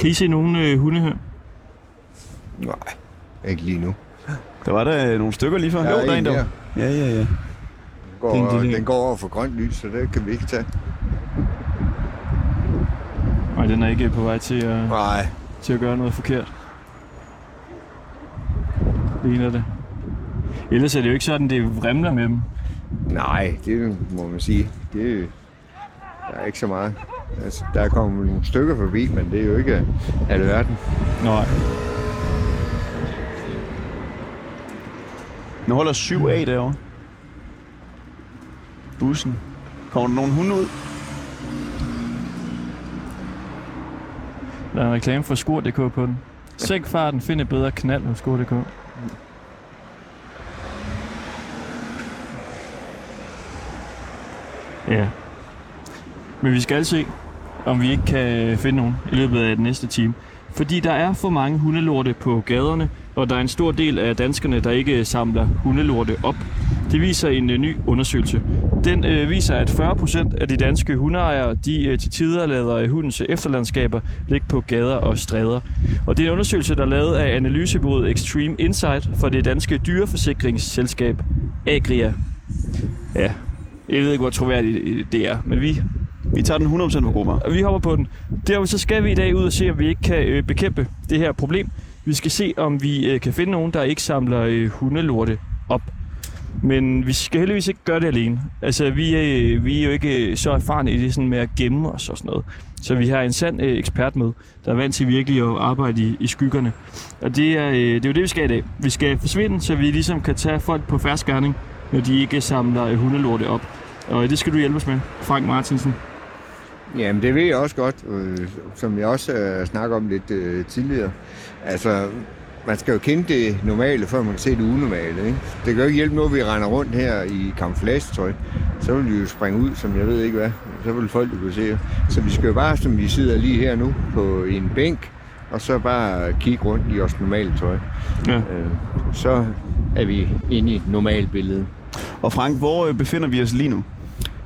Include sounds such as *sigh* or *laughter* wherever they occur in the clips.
Kan I se nogle øh, hunde her? Nej, ikke lige nu. Der var der nogle stykker lige før. Der er jo, der er en der. der. Ja, ja, ja. Den går, Det er en lille- den går over for grønt lys, så det kan vi ikke tage. Nej, den er ikke på vej til at, Nej, til at gøre noget forkert. Ligner det. Ellers er det jo ikke sådan, det vrimler med dem. nej, det må man sige. Det, der er ikke så meget. Altså, der er kommet nogle stykker forbi, men det er jo ikke alverden. Nej. Nu holder 7A derovre. Bussen. Kommer der nogen hunde ud? Der er en reklame for Skur.dk på den. Sænk farten, find et bedre knald hos Skur.dk. Ja. Men vi skal altså se, om vi ikke kan finde nogen i løbet af den næste time. Fordi der er for mange hundelorte på gaderne, og der er en stor del af danskerne, der ikke samler hundelorte op. Det viser en øh, ny undersøgelse. Den øh, viser, at 40% af de danske hundeejere, de øh, til tider lader øh, hundens efterlandskaber ligge på gader og stræder. Og det er en undersøgelse, der er lavet af analysebureauet Extreme Insight for det danske dyreforsikringsselskab Agria. Ja, jeg ved ikke, hvor troværdigt det er, men vi vi tager den 100% på grupper. vi hopper på den. Derfor så skal vi i dag ud og se, om vi ikke kan øh, bekæmpe det her problem. Vi skal se, om vi øh, kan finde nogen, der ikke samler øh, hundelorte op. Men vi skal heldigvis ikke gøre det alene. Altså, vi, øh, vi er jo ikke øh, så erfarne i det sådan med at gemme os og sådan noget. Så vi har en sand øh, ekspert med, der er vant til virkelig at arbejde i, i skyggerne. Og det er, øh, det er jo det, vi skal i dag. Vi skal forsvinde, så vi ligesom kan tage folk på færre når de ikke samler øh, hundelorte op. Og det skal du hjælpe os med, Frank Martinsen. Jamen, det ved jeg også godt, øh, som jeg også øh, snakker om lidt øh, tidligere. Altså, man skal jo kende det normale, før man kan se det unormale. Ikke? Det kan jo ikke hjælpe noget, vi render rundt her i camouflagetøj. Så vil vi jo springe ud, som jeg ved ikke hvad. Så vil folk jo kunne se. Så vi skal jo bare, som vi sidder lige her nu, på en bænk, og så bare kigge rundt i vores normale tøj. Ja. Øh, så er vi inde i et normalt billede. Og Frank, hvor øh, befinder vi os lige nu?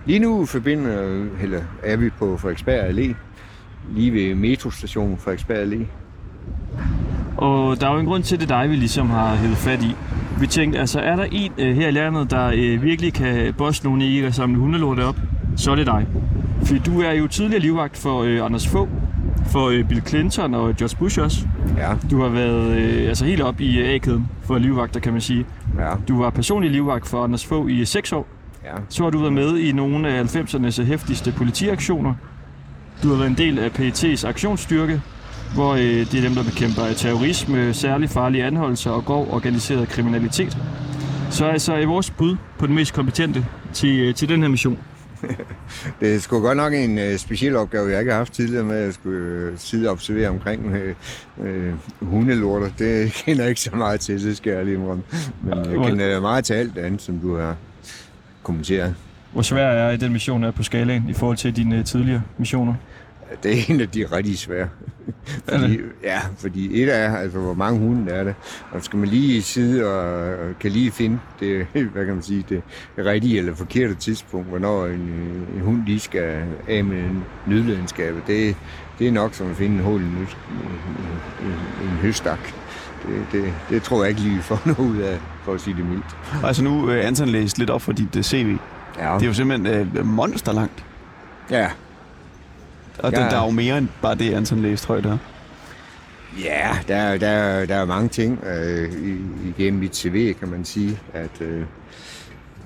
Lige nu forbinder, eller er vi på Frederiksberg Allé, lige ved metrostationen Frederiksberg Allé. Og der er jo en grund til, det dig, vi ligesom har hævet fat i. Vi tænkte, altså er der en øh, her i landet, der øh, virkelig kan bosse nogen i at samle hundelorte op, så er det dig. Fordi du er jo tidligere livvagt for øh, Anders Fogh, for øh, Bill Clinton og George Bush også. Ja, Du har været øh, altså helt op i øh, A-kæden for livvagter, kan man sige. ja, Du var personlig livvagt for Anders Fogh i 6 år. Ja. Så har du været med i nogle af 90'ernes hæftigste politiaktioner. Du har været en del af PET's aktionsstyrke, hvor øh, det er dem, der bekæmper terrorisme, særlig farlige anholdelser og grov organiseret kriminalitet. Så altså er vores bud på den mest kompetente til, øh, til den her mission. *laughs* Det er sgu godt nok en øh, speciel opgave, jeg ikke har haft tidligere med at skulle øh, sidde og observere omkring øh, øh, hundelorter. Det *laughs* kender jeg ikke så meget til, det skal jeg lige indrømme. Men jeg kender meget til alt andet, som du har kommenteret. Hvor svær er den mission her på skalaen i forhold til dine øh, tidligere missioner? Det er en af de rigtig svære. *laughs* Er fordi, ja, fordi et er, altså, hvor mange hunde er det. Og skal man lige sidde og, kan lige finde det, *laughs* hvad kan man sige, det rigtige eller forkerte tidspunkt, hvornår en, en hund lige skal af med nødledenskabet. Det, det er nok som at finde en hul i en, en, en høstak. Det, det, det tror jeg ikke lige, vi får *laughs* noget ud af, for at sige det mildt. *laughs* Altså nu, øh, Anton læste lidt op for dit øh, CV. Ja, Det er jo simpelthen øh, monsterlangt. ja. Og Ja. ja. der er jo mere end bare det, Anton læste højt her. Ja, der, er- der, er- der er mange ting øh, i- igennem mit CV, kan man sige, at øh,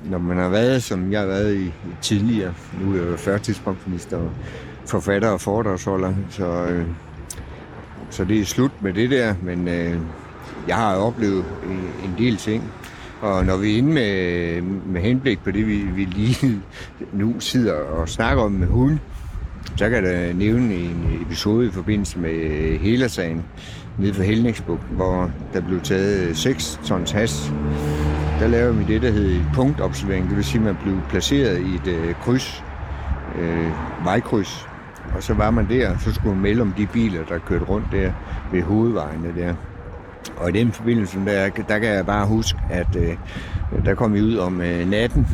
når man har været, som jeg har været i, i tidligere, nu er jeg jo førtidspensionist og forfatter og foredragsholder, så, øh, så det er slut med det der, men øh, jeg har oplevet en, en del ting, og når vi er inde med, med henblik på det, vi, vi lige nu sidder og snakker om med hund, så kan jeg da nævne en episode i forbindelse med Helasagen nede for Helningsbuk, hvor der blev taget 6 tons has. Der lavede vi det, der hed et punktobservering. Det vil sige, at man blev placeret i et øh, kryds, øh, vejkryds. Og så var man der, og så skulle man melde om de biler, der kørte rundt der ved hovedvejene der. Og i den forbindelse, der, der kan jeg bare huske, at øh, der kom vi ud om øh, natten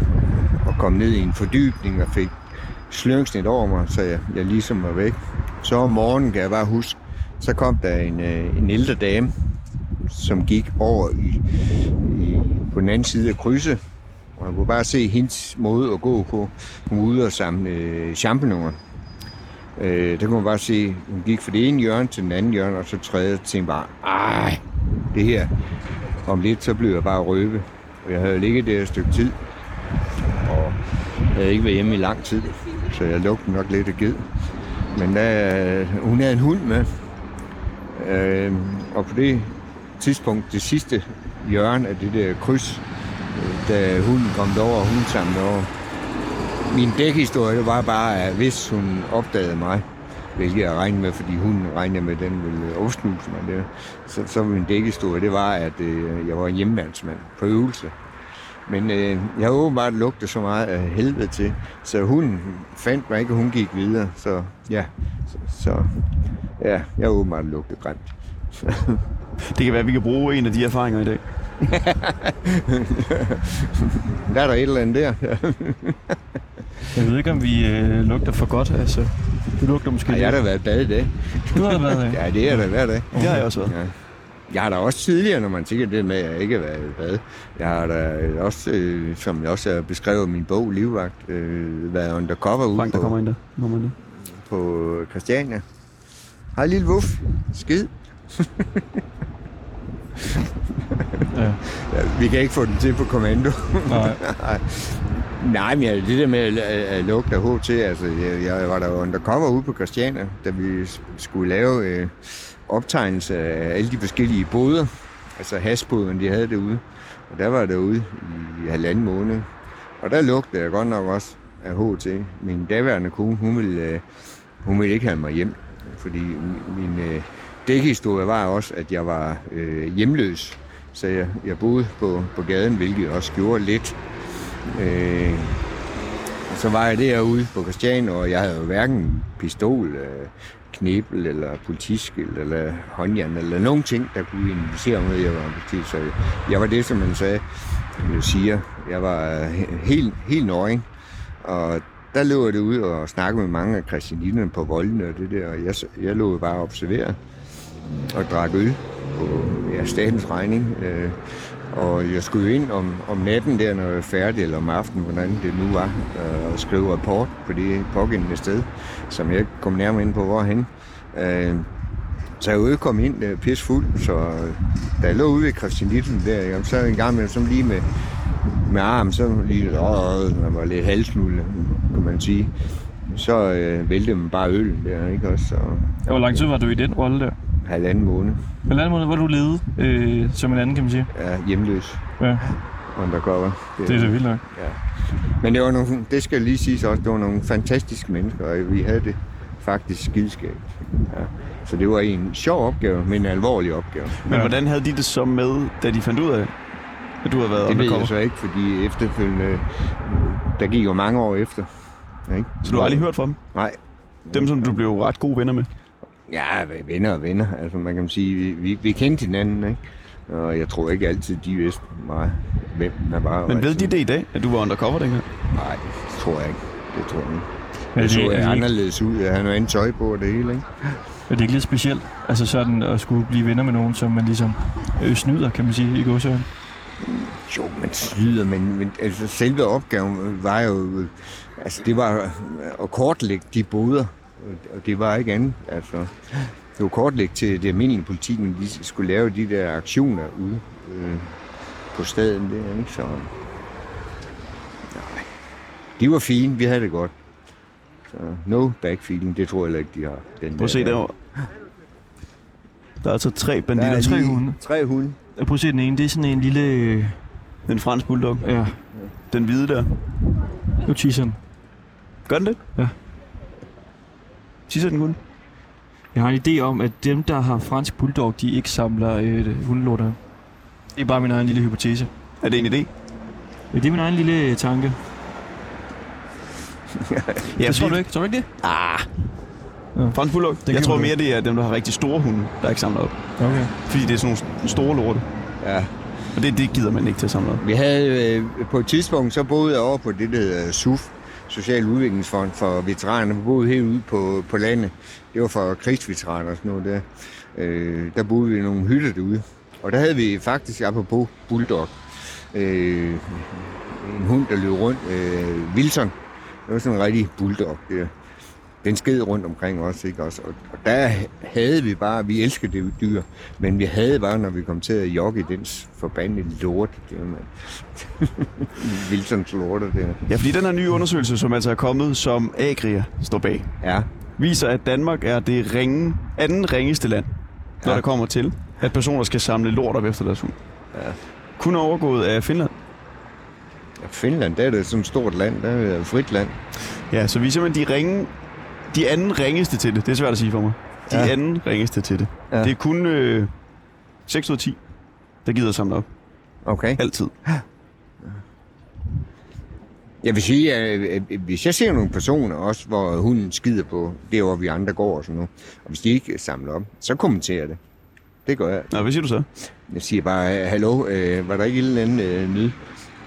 og kom ned i en fordybning og fik sløngsnit over mig, så jeg, jeg ligesom var væk. Så om morgenen kan jeg bare huske, så kom der en, øh, en ældre dame, som gik over i, i, på den anden side af krydset. Og jeg kunne bare se hendes måde at gå på. Hun var ude og samle øh, champignoner. Øh, der kunne man bare se, hun gik fra det ene hjørne til den anden hjørne, og så tredje tænkte bare, ej, det her, om lidt, så blev jeg bare røbe. Og jeg havde ligget der et stykke tid, og jeg havde ikke været hjemme i lang tid, så jeg lugtede nok lidt af ged. Men der, hun havde en hund med, øh, og på det tidspunkt, det sidste hjørne af det der kryds, øh, da hunden kom derover, og hun samlede over. Min dækhistorie var bare, at hvis hun opdagede mig, hvilket jeg regnede med, fordi hun regnede med, at den ville øh, opsnuse mig Det, så, så var min dækhistorie, det var, at øh, jeg var en hjemmevandsmand på øvelse. Men øh, jeg havde åbenbart lugtet så meget af helvede til, så hun fandt mig ikke, og hun gik videre. Så ja, så, så ja, jeg har åbenbart lugtet grimt. Det kan være, at vi kan bruge en af de erfaringer i dag. Der er der et eller andet der. Jeg ved ikke, om vi øh, lugter for godt. Altså, du lugter måske Ej, jeg har da været bad i dag. Du har været øh, *laughs* Ja, det er der hver dag. Det har jeg også været. Ja. Jeg har da også tidligere, når man tænker det med, at jeg ikke har været i bad. Jeg har da også, øh, som jeg også har beskrevet i min bog, Livvagt, øh, været undercover ude Frank, der på, kommer ind der. Kommer ind der. på Christiania. Hej lille vuff. Skid. Ja. Vi kan ikke få den til på kommando. Nej. Nej, men det der med at, lugte af HT, altså jeg, var der undercover ude på Christiania, da vi skulle lave øh, optegnelse af alle de forskellige boder, altså hasboderne, de havde derude. Og der var jeg derude i halvanden måned. Og der lugtede jeg godt nok også af HT. Min daværende kone, hun ville, øh, hun ville ikke have mig hjem, fordi min, min øh, dækhistorie var også, at jeg var øh, hjemløs. Så jeg, jeg boede på, på gaden, hvilket også gjorde lidt. Øh, og så var jeg derude på Christian, og jeg havde jo hverken pistol, øh, knebel eller politiskilt eller håndjern eller nogen ting, der kunne identificere mig, at jeg var politi. Så jeg var det, som man sagde, jeg siger. Jeg var øh, helt, helt nøgen. Og der lå jeg ud og snakkede med mange af christianinerne på voldene og det der, og jeg, jeg lå bare og observerede og drak øl på ja, statens regning. Øh, og jeg skulle jo ind om, om natten der, når jeg var færdig, eller om aftenen, hvordan det nu var, øh, og skrive rapport på det pågældende sted, som jeg ikke kom nærmere ind på, hvorhen. Øh, så jeg udkom ind øh, pisfuld, så øh, da jeg lå ude ved Christianitten der, jamen, så en gang med, som lige med, med arm, så lige, åh, man var lidt halsmulde, kan man sige. Så øh, væltede man bare øl der, ikke også? Og, Hvor lang tid var du i den rolle der? Halvanden måned. Hvor lang måde var du ledet øh, som en anden, kan man sige? Ja, hjemløs Ja, undercover. det er da vildt nok. Ja. Men det var nogle, det skal lige siges også, det var nogle fantastiske mennesker, og vi havde det faktisk skidskab. Ja. Så det var en sjov opgave, men en alvorlig opgave. Men Ja. hvordan havde de det så med, da de fandt ud af, at du havde været Det ved undercover? jeg så ikke, fordi efterfølgende, der gik jo mange år efter. Ikke? Så du har aldrig hørt fra dem? Nej. Dem, som du blev ret gode venner med? Ja, venner og venner. Altså man kan sige, vi, vi, vi kendte hinanden, ikke? Og jeg tror ikke altid, de vidste meget, hvem der var. Men ved de det i dag, at du var undercover dengang? Nej, det tror jeg ikke. Det tror jeg ikke. Men Det så er, jeg det, anderledes ud. Jeg havde noget andet tøj på og det hele, ikke? er det ikke lidt specielt? Altså sådan at skulle blive venner med nogen, som man ligesom øh, snyder, kan man sige, i godsøjen? Jo, man snyder, men, men altså, selve opgaven var jo... øh, Altså, det var at kortlægge de boder, og det var ikke andet. Altså, det var kortlægge til det almindelige politi, men de skulle lave de der aktioner ude øh, på stedet der, ikke? Så, nej. De var fine, vi havde det godt. Så no back feeling, det tror jeg heller ikke, de har. Den Prøv at se der- derovre. Der er altså tre Der banditter. er tre hunde. Tre hunde. Jeg prøver at se den ene. Det er sådan en lille... Den franske bulldog. ja, Den hvide der. nu tisser den. Gør den det? Ja. Tisser den kun? Jeg har en idé om, at dem, der har fransk bulldog, de ikke samler øh, hundelorter. Det er bare min egen lille hypotese. Er det en idé? Ja, det er min egen lille øh, tanke. *laughs* Ja, det tror du ikke? Tror du ikke det? Ah. Ja. Fransk bulldog? Det Jeg tror mere, det er dem, der har rigtig store hunde, der ikke samler op. Okay. Fordi det er sådan nogle store lorte. Ja. Og det, det gider man ikke til at samle op. Vi havde øh, på et tidspunkt, så boede jeg over på det, der hedder SUF, social udviklingsfond for veteraner. Vi boede helt ude på, på landet. Det var for krigsveteraner og sådan noget der. Øh, der boede vi i nogle hytter derude. Og der havde vi faktisk, apropos bulldog, øh, en hund, der løb rundt, øh, Wilson. Det var sådan en rigtig bulldog. Der. Den sked rundt omkring os, ikke også? Og, og der havde vi bare, vi elskede det dyr, men vi havde bare, når vi kom til at jogge i dens forbandede lort, det var man. *laughs* Wilsons lorte der. Ja, fordi den her nye undersøgelse, som altså er kommet, som Agria står bag, Ja, viser, at Danmark er det ringe, anden ringeste land, når Ja. der kommer til, at personer skal samle lort op efter deres hund. Ja. Kun overgået af Finland. Ja, Finland, der er det sådan et stort land, der er det et frit land. Ja, så vi er simpelthen de ringe, de anden ringeste til det. Det er svært at sige for mig. De ja. Anden ringeste til det. Ja. Det er kun øh, 6 ud af 10, der gider at samle op. Okay. Altid. Jeg vil sige, at hvis jeg ser nogle personer også, hvor hunden skider på det, hvor vi andre går og sådan noget, og hvis de ikke samler op, så kommenterer det. Det gør jeg. Nå, hvad siger du så? Jeg siger bare, hallo, øh, var der ikke en eller anden øh, nød,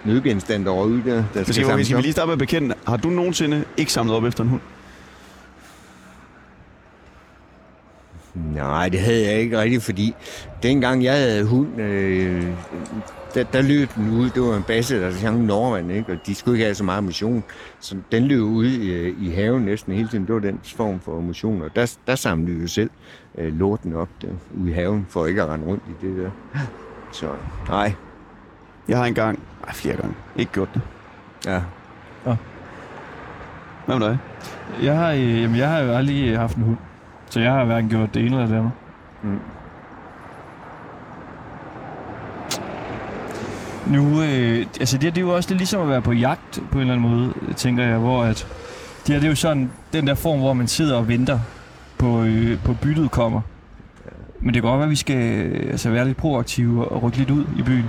nødgenstand derovre, der, der skal skal, vi, samles skal vi op? lige starte med at bekende. Har du nogensinde ikke samlet op efter en hund? Nej, det havde jeg ikke rigtigt, fordi dengang jeg havde hund, øh, der, der løb den ud. Det var en basse, der sang Nordmand, ikke? og de skulle ikke have så meget motion. Så den løb ud i, i haven næsten hele tiden. Det var den form for motion, og der, der samlede vi jo selv øh, lorten op der, ude i haven, for ikke at rende rundt i det der. Så nej, Jeg har engang, nej flere gange, ikke gjort det. ja. Hvad med dig? Jeg har, øh, jamen, jeg har jo aldrig øh, haft en hund. Så jeg har hverken gjort det ene eller det andet. Mm. Nu, øh, altså det, det er jo også lidt ligesom at være på jagt på en eller anden måde, tænker jeg, hvor at det her det er jo sådan den der form, hvor man sidder og venter på, øh, på byttet kommer. Men det kan godt være, at vi skal øh, altså, være lidt proaktive og rykke lidt ud i byen.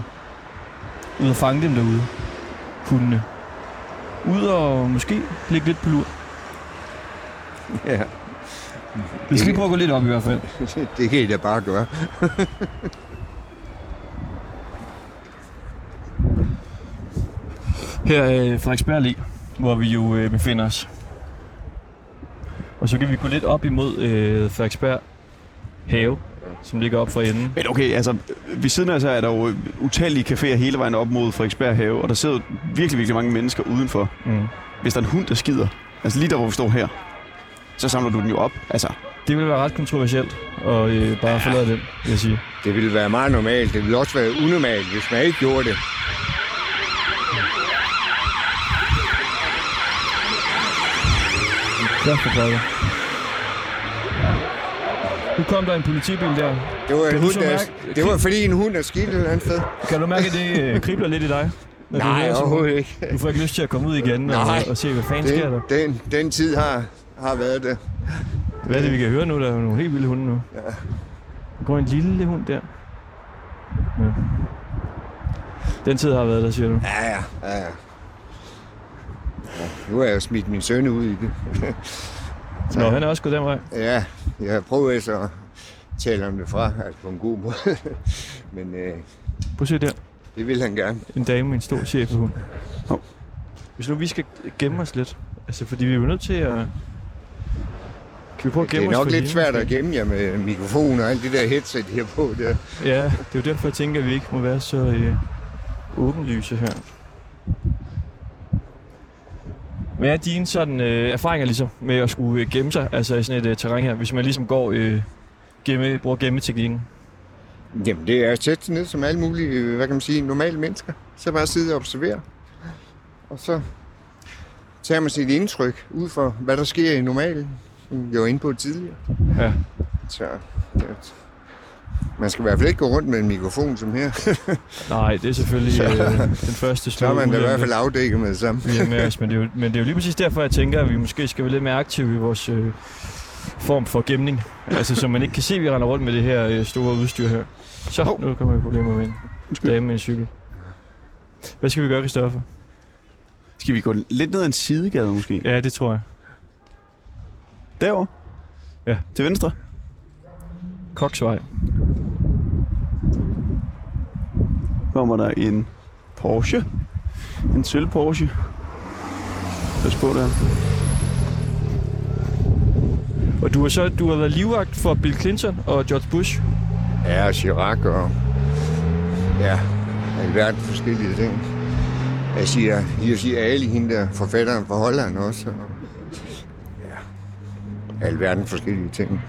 Ud og fange dem derude. Hundene. Ud og måske ligge lidt på lur. ja. Vi skal lige prøve at gå lidt op i hvert fald. *laughs* det kan I da bare gøre. *laughs* Her er Frederiksberg Allé, hvor vi jo øh, befinder os. Og så kan vi gå lidt op imod øh, Frederiksberg Have, som ligger op for enden. Men okay, altså, ved siden af så er der jo utallige caféer hele vejen op mod Frederiksberg Have, og der sidder virkelig, virkelig mange mennesker udenfor. Mm. Hvis der er en hund, der skider, altså lige der, hvor vi står her, så samler du den jo op. Altså, Det vil være ret kontroversielt at øh, bare forlade den, vil jeg sige. Det ville være meget normalt. Det ville også være unormalt, hvis man ikke gjorde det. Så for pokker. Nu kom der en politibil der. Det var, en du hund, der, mærke- det var fordi en hund er skidt et eller andet sted. Kan du mærke, at det øh, *laughs* kribler lidt i dig? Du Nej, sådan- overhovedet ikke. Du får ikke lyst til at komme ud igen og, Nej. og se, hvad fanden sker der. Den, den tid har, har været der. Hvad er det, vi kan høre nu? Der er jo nogle helt vilde hunde nu. Ja. Der går en lille hund der. Ja. Den tid har været der, siger du. Ja, ja, ja. ja. ja nu har jeg jo smidt min søn ud i det. *laughs* Nå, han er også gået den vej. Ja, jeg har prøvet så at tale om det fra, altså på en god måde. *laughs* Men øh, Prøv at se der. det vil han gerne. En dame med en stor chefhund. Hov. Hvis nu vi skal gemme os lidt. Altså, fordi vi er jo nødt til at... Vi prøve at Det gemme er os nok for lidt svært at gemme jer med mikrofon og alt det der headset her på. Der. Ja, det er jo derfor, jeg tænker, at vi ikke må være så øh, åbenlyse her. Hvad er dine sådan, øh, erfaringer ligesom med at skulle øh, gemme sig altså i sådan et øh, terræn her, hvis man ligesom går øh, gemme, bruger gemmeteknikken? Jamen, det er at sætte sig ned som alle mulige, øh, hvad kan man sige, normale mennesker. Så bare sidde og observere. Og så tager man sit indtryk ud fra, hvad der sker i normalen. Som vi var inde på tidligere. Ja. Så ja, man skal i hvert fald ikke gå rundt med en mikrofon som her. *laughs* Nej, det er selvfølgelig øh, den første *laughs* Så er man da i hvert fald afdækket med det samme. med os, men det, er jo, *laughs* men det er jo lige præcis derfor, jeg tænker, at vi måske skal være lidt mere aktive i vores øh, form for gemning. Altså, så man ikke kan se, at vi render rundt med det her øh, store udstyr her. Så, Hov. nu kommer vi problemer med en dame med en cykel. Hvad skal vi gøre, Christoffer? skal vi gå lidt ned ad en sidegade måske? Ja, det tror jeg. Derovre? Ja. Til venstre? Koksvej. Kommer der en Porsche. En sølv Porsche. Pas på der. Og du har så du har været livvagt for Bill Clinton og George Bush. Ja, Chirac og... Ja, alverden forskellige ting. Jeg siger, jeg siger Ali, hende der forfatteren fra Holland også. Og, alverden forskellige ting.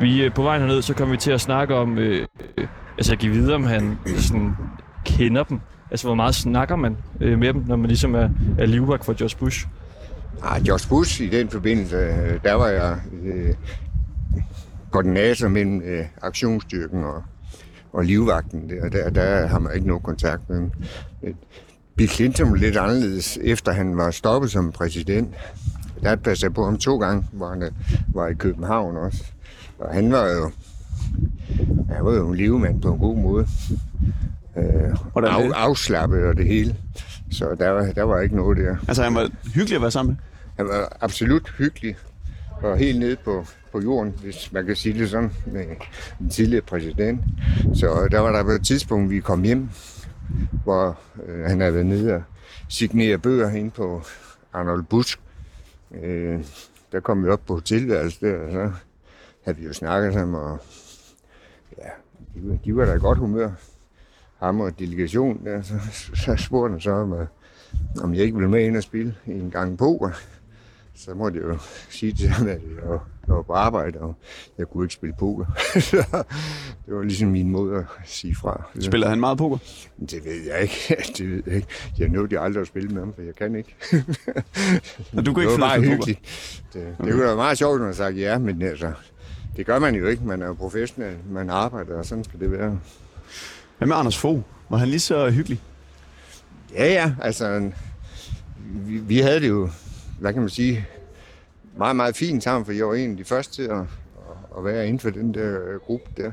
Vi er på vej herned, så kommer vi til at snakke om, øh, øh, altså give videre, om han sådan kender dem. Altså, hvor meget snakker man øh, med dem, når man ligesom er, er livvagt for George Bush? Ah, George Bush i den forbindelse, øh, der var jeg øh, koordinator mellem øh, aktionsstyrken og, og livvagten. Der, der, der har man ikke nogen kontakt med dem. Øh, Bill Clinton lidt anderledes, efter han var stoppet som præsident. Der passede jeg på ham to gange, hvor han øh, var i København også. Og han var jo, han var jo en livmand på en god måde. Øh, af, afslappet og det hele. Så der var, der var ikke noget der. Altså, han var hyggelig at være sammen med. Han var absolut hyggelig og helt nede på, på jorden, hvis man kan sige det sådan, med den tidligere præsident. Så der var der på et tidspunkt, vi kom hjem, hvor øh, han havde været nede og signere bøger ind på Arnold Busk. Øh, der kom vi op på hotelværelset der, og så havde vi jo snakket sammen, og ja, de, var- de var da i godt humør. Ham og delegationen der, så, så spurgte han så, om, øh, om jeg ikke ville med ind og spille en gang poker. Så måtte jeg jo *laughs* sige til ham, at jeg var, jeg var på arbejde, og jeg kunne ikke spille poker. *laughs* så det var ligesom min måde at sige fra. Spiller han meget poker? Det ved jeg ikke. *laughs* Det ved jeg ikke. Jeg nåede aldrig at spille med ham, for jeg kan ikke. Og du kan ikke af poker? hyggeligt. Det, det kunne da være meget sjovt, når man sagt ja, men altså, det gør man jo ikke. Man er jo professionel, man arbejder, og sådan skal det være. Hvad med Anders Fogh? Var han lige så hyggelig? Ja, ja, altså, vi, vi havde det jo, hvad kan man sige, meget, meget fint sammen, for jeg var en af de første til at, at- være inden for den der øh, gruppe der.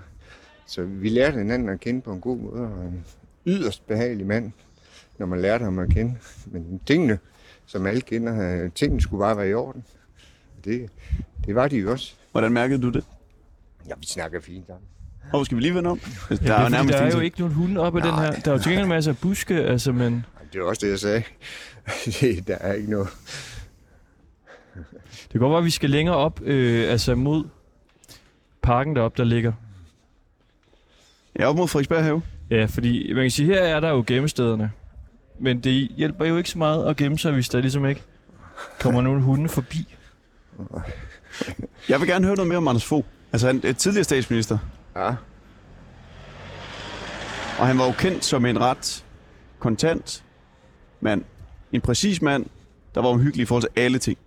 Så vi lærte hinanden at kende på en god måde, og en yderst behagelig mand, når man lærte ham at kende. Men tingene, som alle kender, øh, tingene skulle bare være i orden. Det, det var de jo også. Hvordan mærkede du det? Ja, vi snakker fint sammen. Og skal vi lige vende om? Der Ja, er jo nærmest der er jo ikke nogen hunde op ad den her. Der er jo til gengæld masser af buske, altså, men Det er også det, jeg sagde. *laughs* Det- der er ikke noget. Det kan godt være, at vi skal længere op, øh, altså mod parken deroppe, der ligger. Ja, op mod Frederiksberg Have. Ja, fordi man kan sige, her er der jo gemmestederne. Men det hjælper jo ikke så meget at gemme sig, hvis der ligesom ikke kommer nogle hunde forbi. Jeg vil gerne høre noget mere om Anders Fogh. Altså, han er tidligere statsminister. Ja, Og han var jo kendt som en ret kontant mand. En præcis mand, der var omhyggelig i forhold til alle ting.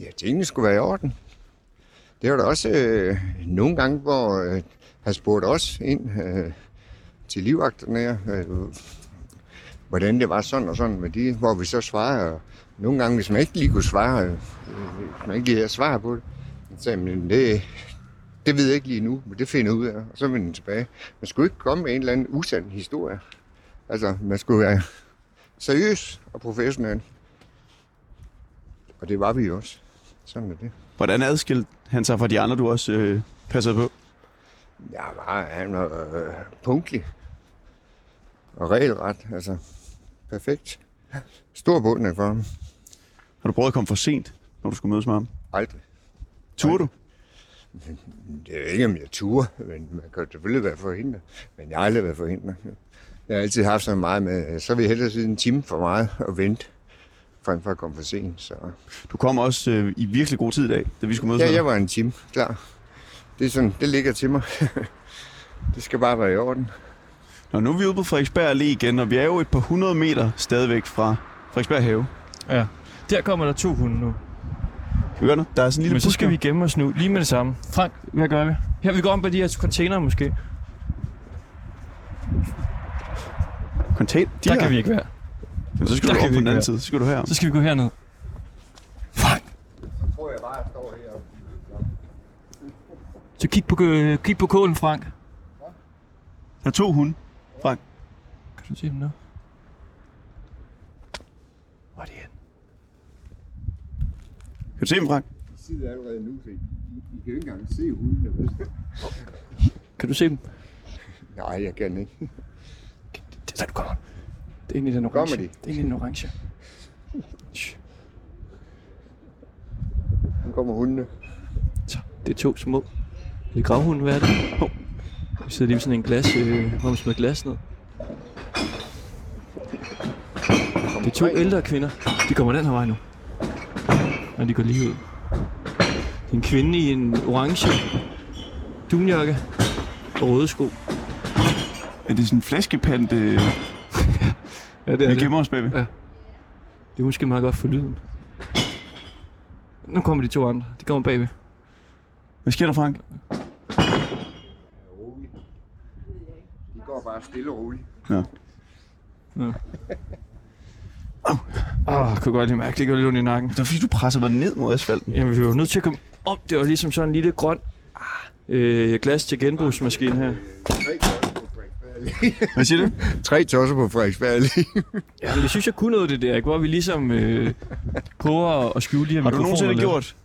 Ja, tingene skulle være i orden. Det var der også øh, nogle gange, hvor øh, han spurgte os ind øh, til livvagterne her, øh, hvordan det var sådan og sådan med de, hvor vi så svarede. Og nogle gange, hvis man ikke lige kunne svare, øh, hvis man ikke lige havde svar på det, så sagde man, det, det ved jeg ikke lige nu, men det finder jeg ud af, og så vender den tilbage. Man skulle ikke komme med en eller anden usand historie. Altså, man skulle være seriøs og professionel. Og det var vi jo også. Sådan er det. Hvordan adskilte han sig fra de andre, du også øh, passede på? Ja, var, han var øh, punktlig. Og regelret, altså. Perfekt. Stor beundring for ham. Har du prøvet at komme for sent, når du skulle mødes med ham? Aldrig. Turde du? Det er ikke, om jeg turer, men man kan selvfølgelig være forhindret. Men jeg har aldrig været forhindret. Jeg har altid haft så meget med, så vil jeg hellere sidde en time for meget og vente, frem for at komme for sent. Så. Du kom også øh, i virkelig god tid i dag, da vi skulle mødes Ja, jeg var en time, klar. Det, er sådan, det ligger til mig. *laughs* det skal bare være i orden. Nå, nu er vi ude på Frederiksberg Allé igen, og vi er jo et par hundrede meter stadigvæk fra Frederiksberg Have. Ja. Der kommer der to hunde nu. Kan vi gøre noget? Der er sådan en lille Men så skal vi gemme os nu, lige med det samme. Frank, hvad gør vi? Her vi går om på de her container måske. Contain. De Der her. kan vi ikke være. Men så skal Der du vi på den anden side. Så skal du her. Så skal vi gå herned. Frank, Så tror jeg bare, at jeg står her. så kig på, øh, kig på kålen, Frank. Der er to hunde. Frank. Kan du se dem nu? Hvor er de henne? Kan du se dem, Frank? De sidder allerede nu, så I, I kan jo ikke engang se hundene. vel? Kan du se dem? Nej, jeg kan ikke. Det er der, du kommer. Det er inde i den Kommer orange. de? Det er inde i den orange. Nu kommer hundene. Så, det er to små. Er det gravhunde, hvad er det? Oh. Vi sidder lige ved sådan en glas, øh, hvor man smider glas ned. Det er to ældre kvinder. De kommer den her vej nu. Og de går lige ud. Det er en kvinde i en orange dunjakke og røde sko. Er det sådan en flaskepant, øh, Ja, det vi gemmer os bagved? Ja. Det er måske meget godt for lyden. Nu kommer de to andre. De kommer bagved. Hvad sker der, Frank? De går bare stille og roligt. Ja. Åh, oh, kunne godt lige mærke, det gør lidt ondt i nakken. Det var fordi, du presser mig ned mod asfalten. Jamen, vi var nødt til at komme op. Det var ligesom sådan en lille grøn øh, glas til genbrugsmaskine her. Allé. Hvad siger du? Tre tosser på Frederiksberg Allé. Ja, men det synes jeg kunne noget, det der, ikke? hvor vi ligesom øh, prøver at- skjule de her Har du nogensinde gjort sådan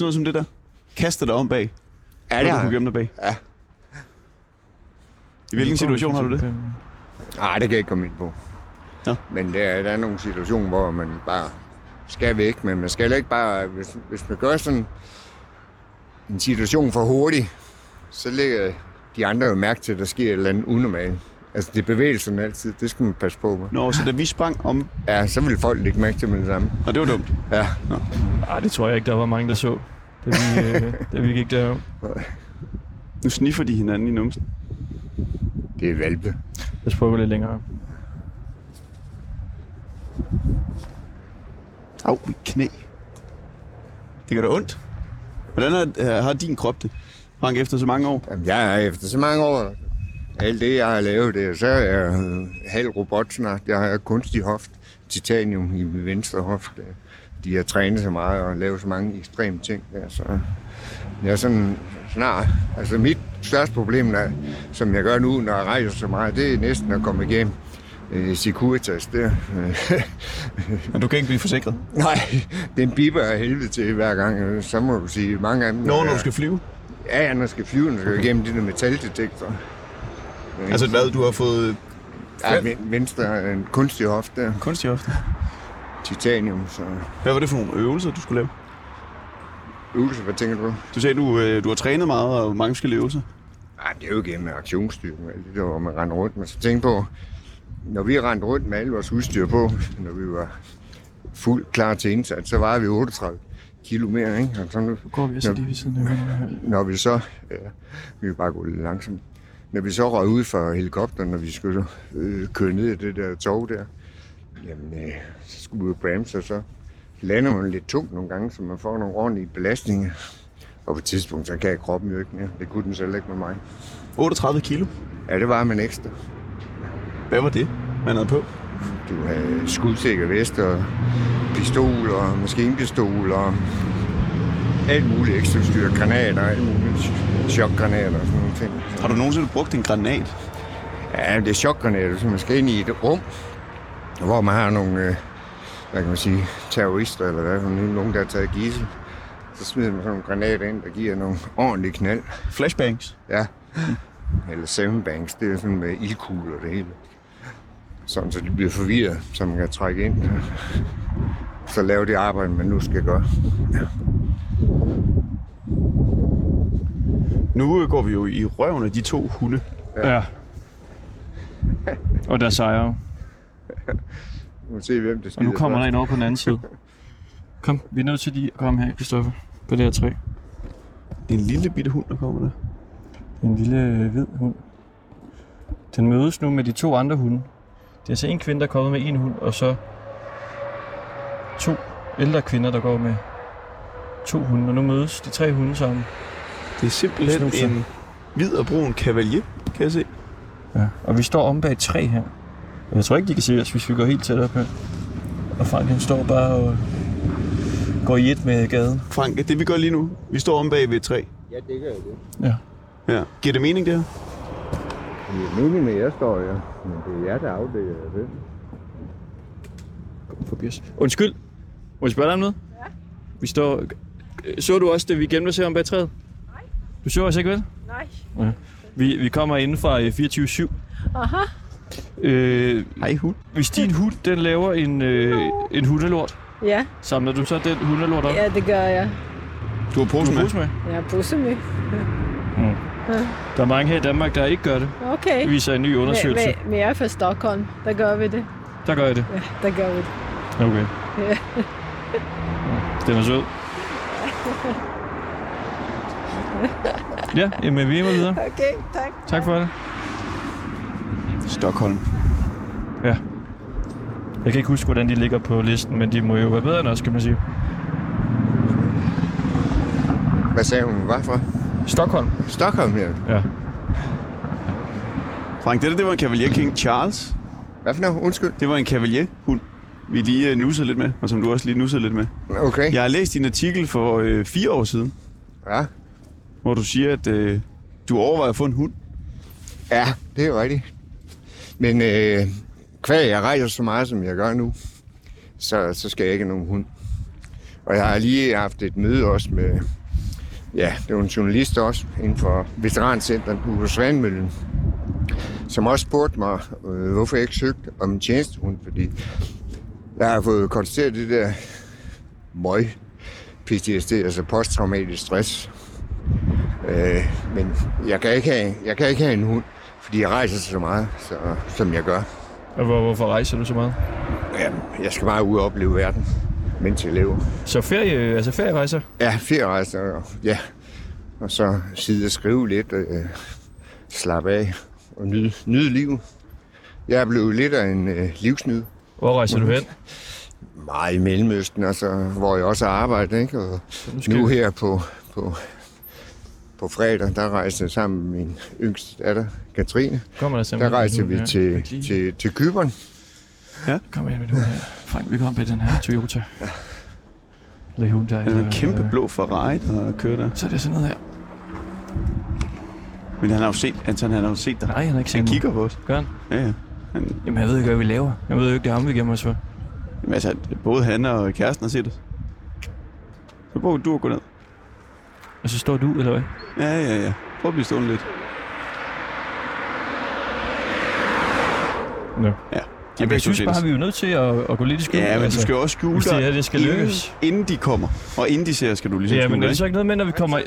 noget som det der? Kastet dig om bag? Ja, det du har jeg. gemme dig bag? Ja. I hvilken situation har du det? Nej, det kan jeg ikke komme ind på. Nå. Men der, er- der er nogle situationer, hvor man bare skal væk, men man skal ikke bare... Hvis, hvis man gør sådan en situation for hurtigt, så lægger de andre jo mærke til, at der sker et eller andet unormalt. Altså, det er bevægelsen altid. Det skal man passe på med. Nå, så da vi sprang om... Ja, så vil folk lægge mærke til med det samme. Og det var dumt. Ja. Ej, det tror jeg ikke, der var mange, der så, da vi, øh, da vi gik derom. Nu sniffer de hinanden i numsen. Det er valpe. Lad os prøve lidt længere. Au, mit knæ. Det gør da ondt. Hvordan er, øh, har din krop det, Frank, efter så mange år? Jamen, jeg er efter så mange år, alt det, jeg har lavet, det, så er jeg halv robot snart. Jeg har kunstig hoft, titanium i min venstre hofte. De har trænet så meget og lavet så mange ekstreme ting der, så jeg er sådan snart. Altså mit største problem, der, som jeg gør nu, når jeg rejser så meget, det er næsten at komme igennem øh, Securitas der. *laughs* Men du kan ikke blive forsikret. Nej, den biber af helvede til hver gang. Så må du sige, mange af dem... Nå, når er- du skal flyve. Ja, ja, når jeg skal flyve, når skal igennem de der metaldetektorer. Altså hvad, du har fået Ja, ven- venstre er en kunstig hofte der. kunstig hofte. Titanium, så... Hvad var det for nogle øvelser, du skulle lave? Øvelse, hvad tænker du? Du sagde, du, øh, du har trænet meget, og mange forskellige øvelser. Ej, det er jo gennem aktionsstyrken, og alt det der, hvor man render rundt. Men så tænk på, når vi rendte rundt med alle vores udstyr på, når vi var fuldt klar til indsats, så var vi 38 kilo mere, ikke? Og så nu, Nu går vi så lige ved siden af når vi så... Ja, vi vil bare gå lidt langsomt. Når vi så røg ud fra helikopteren, når vi skulle øh, køre ned i det der tog der, jamen, øh, så skulle vi jo bremse, og så lander man lidt tungt nogle gange, så man får nogle ordentlige belastninger. Og på et tidspunkt, så kan kroppen jo ikke mere. Det kunne den selv ikke med mig. 38 kilo. Ja, det var man ekstra. Hvad var det, man havde på? Du havde skudsikker vest og pistol og maskinpistol og alt muligt ekstra styr, granater og alt muligt. Chokgranater og sådan nogle ting. Har du nogensinde brugt en granat? Ja, det er chokgranater, så man skal ind i et rum, hvor man har nogle, øh, hvad kan man sige, terrorister, eller hvad, nogen, der har taget gissel. Så smider man sådan nogle granater ind, der giver nogle ordentlige knald. Flashbangs? Ja. Eller seven banks, det er sådan med ildkugler og det hele. Sådan, så de bliver forvirret, så man kan trække ind. Så lave det arbejde, man nu skal gøre. Nu går vi jo i røven af de to hunde. Ja. Og der sejrer. Nu må se, hvem det Og nu kommer der en over på den anden side. *laughs* Kom, vi er nødt til lige at komme her, Kristoffer. På det her træ. Det er en lille bitte hund, der kommer der. Er en lille øh, hvid hund. Den mødes nu med de to andre hunde. Det er altså en kvinde, der er kommet med en hund, og så to ældre kvinder, der går med to hunde. Og nu mødes de tre hunde sammen. Det er simpelthen Snuser. en hvid og brun cavalier, kan jeg se. Ja. Og vi står om bag et træ her. Og jeg tror ikke, de kan se os, hvis vi går helt tæt op her. Og Frank han står bare og går i et med gaden. Frank, det vi gør lige nu, vi står om bag ved et træ. Ja, det gør det. Ja. Ja. Giver det mening, det her? Det er meningen med, at jeg står her, men det er jer, der afdækker det. Forbi os. Undskyld. Må jeg spørge dig om noget? Ja. Vi står... Så du også, det vi gemte os her om bag træet? Nej. Du så os ikke, vel? Nej. Vi, vi kommer inden fra øh, 24-7. Aha. Øh, Hej hund. hvis din hund, den laver en, øh, en hundelort, Ja, Samler du så den hundelort op? ja, det gør jeg. Du har har med? pose med? Jeg har busse med. *laughs* Der er mange her i Danmark, der ikke gør det. Okay. Det viser en ny undersøgelse. Men, men jeg er fra Stockholm. Der gør vi det. Der gør jeg det. Ja, der gør vi det. Okay. Ja. Den er sød. Ja, jamen vi er med videre. Okay, tak. Tak for det. Stockholm. Ja. Jeg kan ikke huske, hvordan de ligger på listen, men de må jo være bedre end os, kan man sige. Hvad sagde hun, hun var fra? Stockholm. Stockholm her. Ja. Frank, det der, det var en Cavalier King Charles. Hvad for noget? Undskyld. Det var en Cavalier-hund, vi lige uh, nussede lidt med, og som du også lige nussede lidt med. Okay. Jeg har læst din artikel for øh, fire år siden, Ja. hvor du siger, at øh, du overvejer at få en hund. Ja, det er rigtigt. Men øh, hver jeg rejser så meget, som jeg gør nu, så, så skal jeg ikke have nogen hund. Og jeg har lige haft et møde også med, ja, det var en journalist også, inden for veterancentret på Svandmøllen, som også spurgte mig, øh, hvorfor jeg ikke søgte om en tjenestehund, fordi jeg har fået konstateret det der møg PTSD, altså posttraumatisk stress. Øh, men jeg kan, ikke have, jeg kan ikke have en hund, fordi jeg rejser så meget, så, som jeg gør. Og hvor, hvorfor rejser du så meget? Ja, jeg skal bare ud og opleve verden, mens jeg lever. Så ferie, altså ferierejser? Ja, ferierejser, og, ja. Og så sidde og skrive lidt, øh, slappe af og nyde, nyde livet. Jeg er blevet lidt af en øh, livsnyd. Hvor rejser du hen? Meget i Mellemøsten, altså, hvor jeg også har arbejdet. Ikke? Og Nu her på, på, på fredag, der rejser jeg sammen med min yngste datter, Katrine. kommer der Der rejser vi til, Lige- til, til Kyberen. Kom her med nu her. Frank, vi kommer med den her Toyota. Eller Hyundai. Han er en eller- kæmpe blå Ferrari, der kører der. Så er det sådan noget her. Men han har jo set, Anton, han har jo set dig. Nej, han har ikke set Han mig. kigger på os. Gør han? Ja, ja. Han, Jamen, jeg ved ikke, hvad vi laver. Jeg ved jo ikke, det er ham, vi gemmer os for. jamen, altså, både han og kæresten har set os. Så prøv du at gå ned. Og så står du, eller hvad? Ja, ja, ja. Prøv at blive stående lidt. Nå. Ja. Jamen, jeg synes bare, vi er jo nødt til at, at gå lidt i skjul. Ja, men du skal jo også skjule det dig, her, det skal inden, lykkes. inden de kommer. Og inden de ser, skal du ligesom Ja, skjule men er det så ikke noget med, når vi kommer...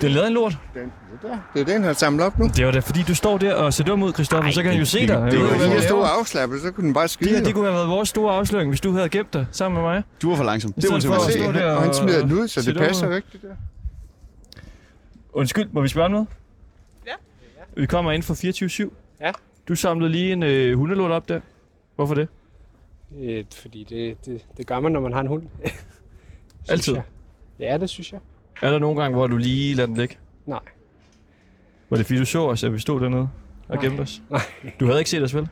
Det er lavet en lort. Den, det, der. det er den, han samler op nu. Det var da fordi, du står der og ser dum ud, Christoffer, så kan han jo se det- dig. det- det ved var stod laver. afslappet, så kunne den bare skyde. Det her, det kunne have været vores store afsløring, hvis du havde gemt dig sammen med mig. Du var for langsom. Det var for se. der og han smider den ud, så det passer ikke, det der. Undskyld, må vi spørge noget? Ja. Vi kommer ind fra 24-7. Ja. Du samlede lige en øh, hundelort op der. Hvorfor det? Øh, fordi det, det, det gør man, når man har en hund. *laughs* Altid? Jeg. Ja, det synes jeg. Er der nogle gange, hvor du lige lader den ligge? Nej. Var det fordi, du så os, at vi stod dernede og Nej. gemte os? *laughs* Nej. Du havde ikke set os, vel?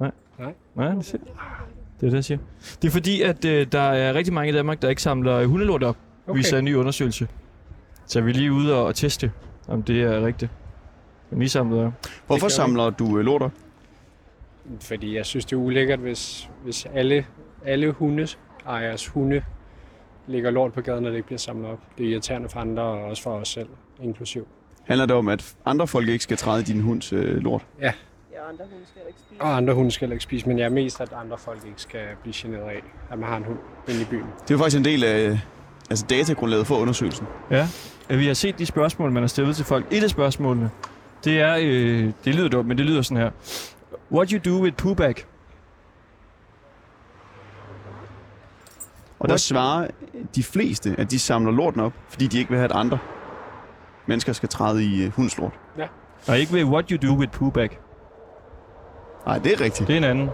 Nej. Nej. Nej, det, ser. det er det, jeg siger. Det er fordi, at øh, der er rigtig mange i Danmark, der ikke samler hundelort op, okay. Viser en ny undersøgelse. Så vi er lige ude og teste, om det er rigtigt. Men I samler Hvorfor Det samler du øh, lort op? Fordi jeg synes, det er ulækkert, hvis, hvis alle, alle hundes ejers hunde ligger lort på gaden, når det ikke bliver samlet op. Det er irriterende for andre, og også for os selv, inklusiv. Handler det om, at andre folk ikke skal træde i din hunds øh, lort? Og andre hunde skal heller ikke spise, men jeg er mest, at andre folk ikke skal blive generet af, at man har en hund inde i byen. Det er faktisk en del af altså datagrundlaget for undersøgelsen. Ja, at vi har set de spørgsmål, man har stillet til folk. Et af spørgsmålene, det er, øh, det lyder dumt, men det lyder sådan her. What you do with poo bag? Og der svarer de fleste, at de samler lorten op, fordi de ikke vil have, at andre mennesker skal træde i øh, hunds lort. Og ikke ved what you do with poo bag. Nej, det er rigtigt. Det er en anden.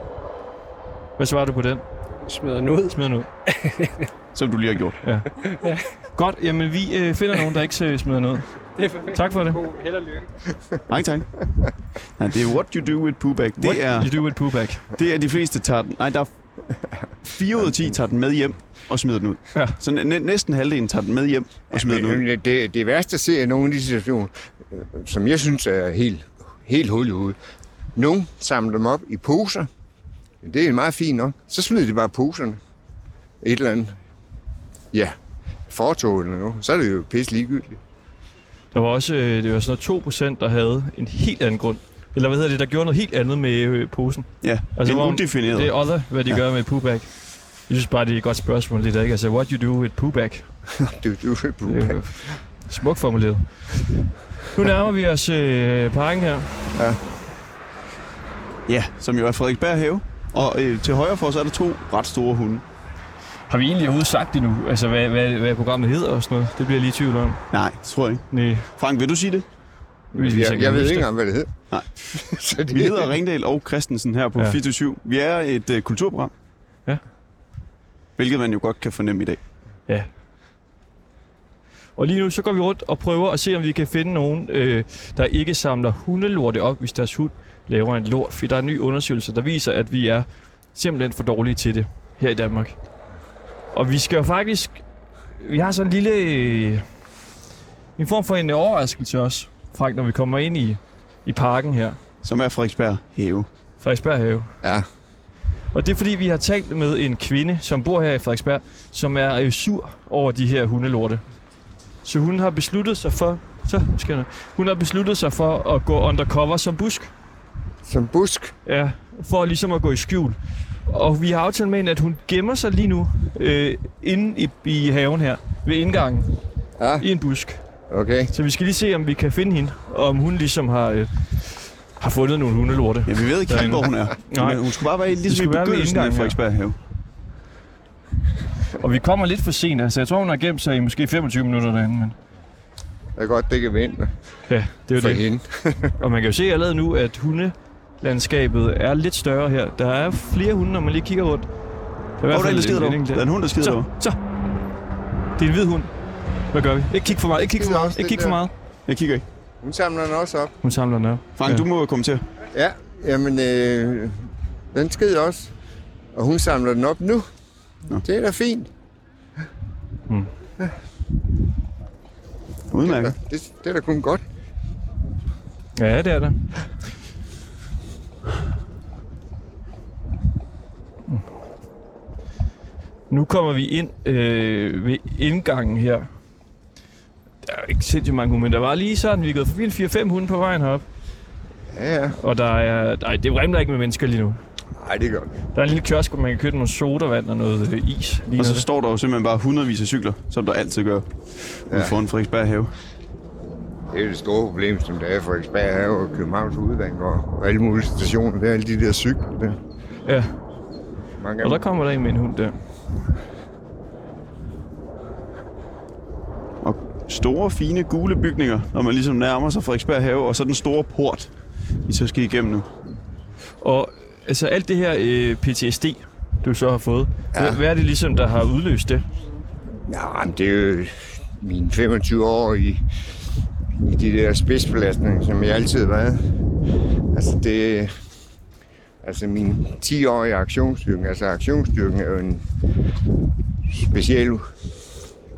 Hvad svarer du på den? Smider den ud. Smid den ud. Som du lige har gjort. Godt, jamen vi øh, finder nogen, der ikke øh, smider noget. Det er perfekt. Tak for det. God held og lykke. Nej, tak. Nej, det er what you do with poo bag. Det What er, you do with poo bag. det er de fleste tager den. Nej, der er 4 ud af 10 tager den med hjem og smider den ud. Ja. Så næ- næsten halvdelen tager den med hjem og smider den ud. Men det, det værste at se er nogle af de situationer, øh, som jeg synes er helt, helt hul i hovedet. Nogle samler dem op i poser. Det er meget fint nok. Så smider de bare poserne. Et eller andet. Ja, fortog eller noget. Så er det jo pisse ligegyldigt. Der var også øh, det var sådan noget 2%, der havde en helt anden grund. Eller hvad hedder det, der gjorde noget helt andet med øh, posen. Ja, Altså, en hvor- udefineret. Det er other, hvad de Ja. ja. gør med poo bag. synes bare, det er et godt spørgsmål, det der, ikke? Altså, what you do with pooback? *laughs* Du, du, Det er jo smukt formuleret. Nu nærmer vi os øh, parken her. Ja, som jo er Frederiksberg Have. Og øh, til højre for os er der to ret store hunde. Har vi egentlig overhovedet sagt det nu? Altså, hvad, hvad, hvad programmet hedder og sådan noget? Det bliver jeg lige i tvivl om. Nej, det tror jeg ikke. Nej. Frank, vil du sige det? Hvis jeg, kan jeg ved ikke det. engang, hvad det hedder. Nej. *laughs* Så det, Vi hedder Ringdal og Christensen her på Ja. ja. 24 Vi er et øh, kulturprogram. Ja. Hvilket man jo godt kan fornemme i dag. Ja. Og lige nu så går vi rundt og prøver at se, om vi kan finde nogen, øh, der ikke samler hundelorte op, hvis deres hund laver en lort. For der er en ny undersøgelse, der viser, at vi er simpelthen for dårlige til det her i Danmark. Og vi skal jo faktisk... Vi har sådan en lille... Øh, en form for en overraskelse også, Frank, når vi kommer ind i, i parken her. Som er Frederiksberg Have. Frederiksberg Have. Ja, Og det er fordi, vi har talt med en kvinde, som bor her i Frederiksberg, som er øh, sur over de her hundelorte. Så hun har besluttet sig for... Så skal jeg, hun har besluttet sig for at gå undercover som busk. som busk. Ja, for ligesom at gå i skjul. Og vi har aftalt med hende, at hun gemmer sig lige nu øh, inde i, i haven her, ved indgangen, Ja, i en busk. okay. Så vi skal lige se, om vi kan finde hende, og om hun ligesom har, øh, har fundet nogle hundelorte. Ja, vi ved ikke helt, hvor *laughs* hun er. Nej. Hun skulle bare være ligesom i begyndelsen af. Frederiksberg Have. Og vi kommer lidt for sent, altså jeg tror, hun har gemt sig i måske 25 minutter derinde. Men... Det er godt, det kan vente Ja, det er jo for det. hende. Og man kan jo se allerede nu, at hundelandskabet er lidt større her. Der er flere hunde, når man lige kigger rundt. Der er er der en, der skider en enkelt Der er en hund, der skider Så, dog. så. Det er en hvid hund. Hvad gør vi? Ikke kig for meget, ikke kig for er meget, ikke kig for meget. Jeg kigger ikke. Hun samler den også op. Hun samler den op. Frank, Ja. du må kommentere. Ja, jamen, øh, den skider også. Og hun samler den op nu. Nå. Det er da fint. Udmærket. Det, det er da kun godt. Ja, det er det. Nu kommer vi ind øh, ved indgangen her. Der er ikke sindssygt mange hunde, men der var lige sådan, vi er gået forbi en 4-5 hunde på vejen herop. Ja, ja. Og der er, nej, det vrimler ikke med mennesker lige nu. Nej, det gør det. Der er en lille kiosk, hvor man kan købe nogle sodavand og noget øh, is. Lige Og så så står der jo simpelthen bare hundredvis af cykler, som der altid gør. Ja. Ja. foran Frederiksberg Have. Det er det store problem, som der er for Frederiksberg Have og Københavns Udvang og alle mulige stationer. Det er alle de der cykler der. Ja, Mange og der kommer der en med en hund der. Og store, fine, gule bygninger, når man ligesom nærmer sig Frederiksberg Have, og så den store port, I så skal igennem nu. Og altså alt det her øh, PTSD, du så har fået, ja. Ja. hvad, hvad er det ligesom, der har udløst det? Ja, men det er jo mine 25 år i, i de der spidsbelastninger, som jeg altid har været. Altså det... Altså min 10-årige aktionsstyrke, altså aktionsstyrken er jo en speciel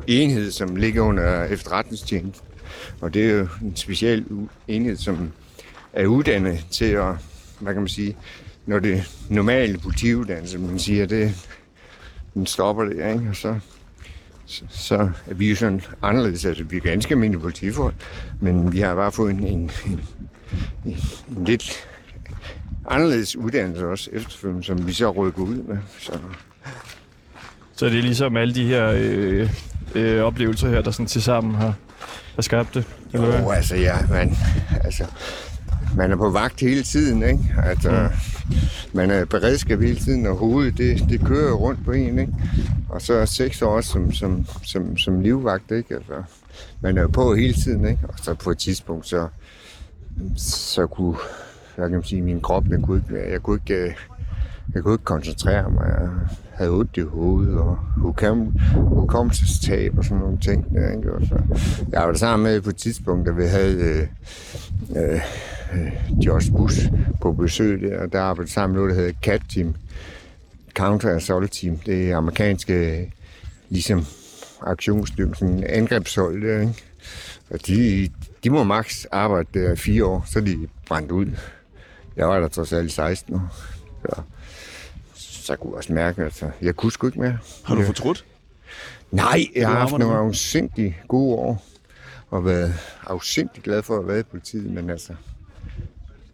enhed, som ligger under efterretningstjenesten. Og det er jo en speciel enhed, som er uddannet til at, hvad kan man sige, når det normale politiuddannelse, man siger, det, den stopper det, ikke? Og så, så, er vi jo sådan anderledes. Altså, vi er ganske almindelige politifolk, men vi har bare fået en, en, en, en, en lidt anderledes uddannelse også efterfølgende, som vi så rykker ud med. Så, Så det er ligesom alle de her øh, øh, oplevelser her, der sådan til sammen har, har skabt det? Jo, altså, ja, man, altså, man er på vagt hele tiden, ikke? Altså, mm. man er beredskab hele tiden, og hovedet, det, det kører rundt på en, ikke? Og så seks år som, som, som, som livvagt, ikke? Altså, man er jo på hele tiden, ikke? Og så på et tidspunkt, så, så kunne, hvad kan sige, min krop, den kunne ikke, jeg kunne ikke, øh, jeg kunne ikke koncentrere mig. Havde ondt i hovedet og hukom, hukommelsestab og sådan nogle ting. Der, ikke? Og så, jeg var sammen med på et tidspunkt, da vi havde øh, øh, øh Josh Bush på besøg der, og der arbejdede sammen med noget, der hedder CAT Team. Counter Assault Team. Det er amerikanske ligesom aktionsstyrke, sådan en angrebshold der, ikke? Og de, de må maks arbejde der i fire år, så de brændt ud. Jeg var der trods alt i 16 år. Så, så kunne jeg også mærke, at jeg kunne sgu ikke mere. Har du Ja. fortrudt? Nej, jeg har haft nogle afsindig gode år, og været afsindig glad for at været i politiet, men altså,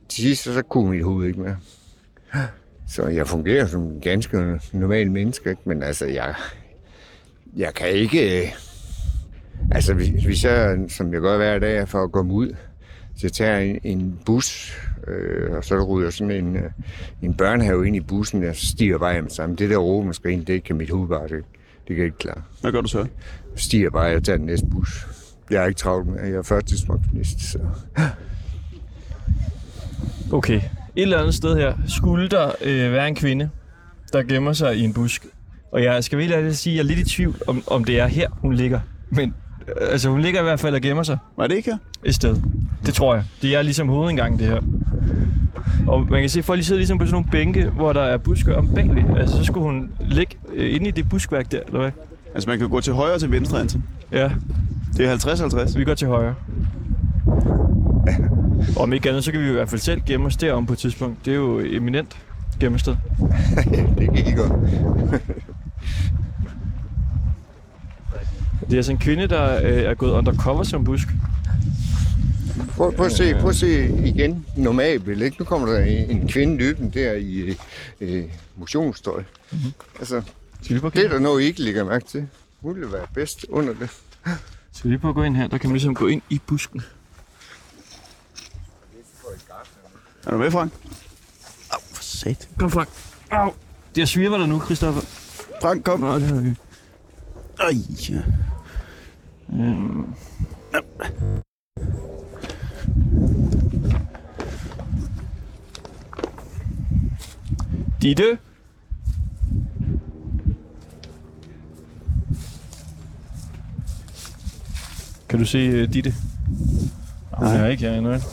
til sidst så kunne mit hoved ikke mere. Så jeg fungerer som en ganske normal menneske, ikke? men altså, jeg, jeg kan ikke... øh, Altså, hvis hvis jeg, som jeg gør hver dag, for at komme ud, så jeg tager en, en bus, øh, og så ryger sådan en, øh, en børnehave ind i bussen, og stiger bare hjem sammen. Det der råben det kan mit hoved bare, det, det kan jeg ikke klare. Hvad gør du så? stiger bare, jeg tager den næste bus. Jeg er ikke travlt med, jeg er førtidspensionist, så... Okay. Et eller andet sted her skulle der øh, være en kvinde, der gemmer sig i en busk. Og jeg skal virkelig ærligt sige, at jeg er lidt i tvivl, om, om det er her, hun ligger. Men altså, hun ligger i hvert fald og gemmer sig Var det ikke her? et sted. Det tror jeg. Det er ligesom hovedindgangen, det her. Og man kan se, at folk de sidder ligesom på sådan nogle bænke, hvor der er buske om bagved. Altså, så skulle hun ligge øh, inde i det buskværk der, eller hvad? Altså, man kan gå til højre og til venstre, Anton. Ja, Det er 50-50. vi går til højre. Og om ikke andet, så kan vi i hvert fald selv gemme os derom på et tidspunkt. Det er jo eminent gemmested. *laughs* det kan I godt. Det er altså en kvinde, der øh, er gået undercover som busk. Prøv, prøv, at se, prøv at se igen normalt. Ikke? Nu kommer der en, kvinde løbende der i øh, motionstøj. Mm-hmm. Altså, det er der noget, I ikke lægger mærke til. Hun ville være bedst under det. Skal vi lige prøve at gå ind her? Der kan man ligesom gå ind i busken. Er du med, Frank? Au, for sat. Kom Frank. Au. Det er svirper der nu, Christoffer. Frank, kom. Nå, det har vi. Ja. Øhm. Ditte? Kan du se uh, Ditte? Nej. Jeg er ikke herinde, vel?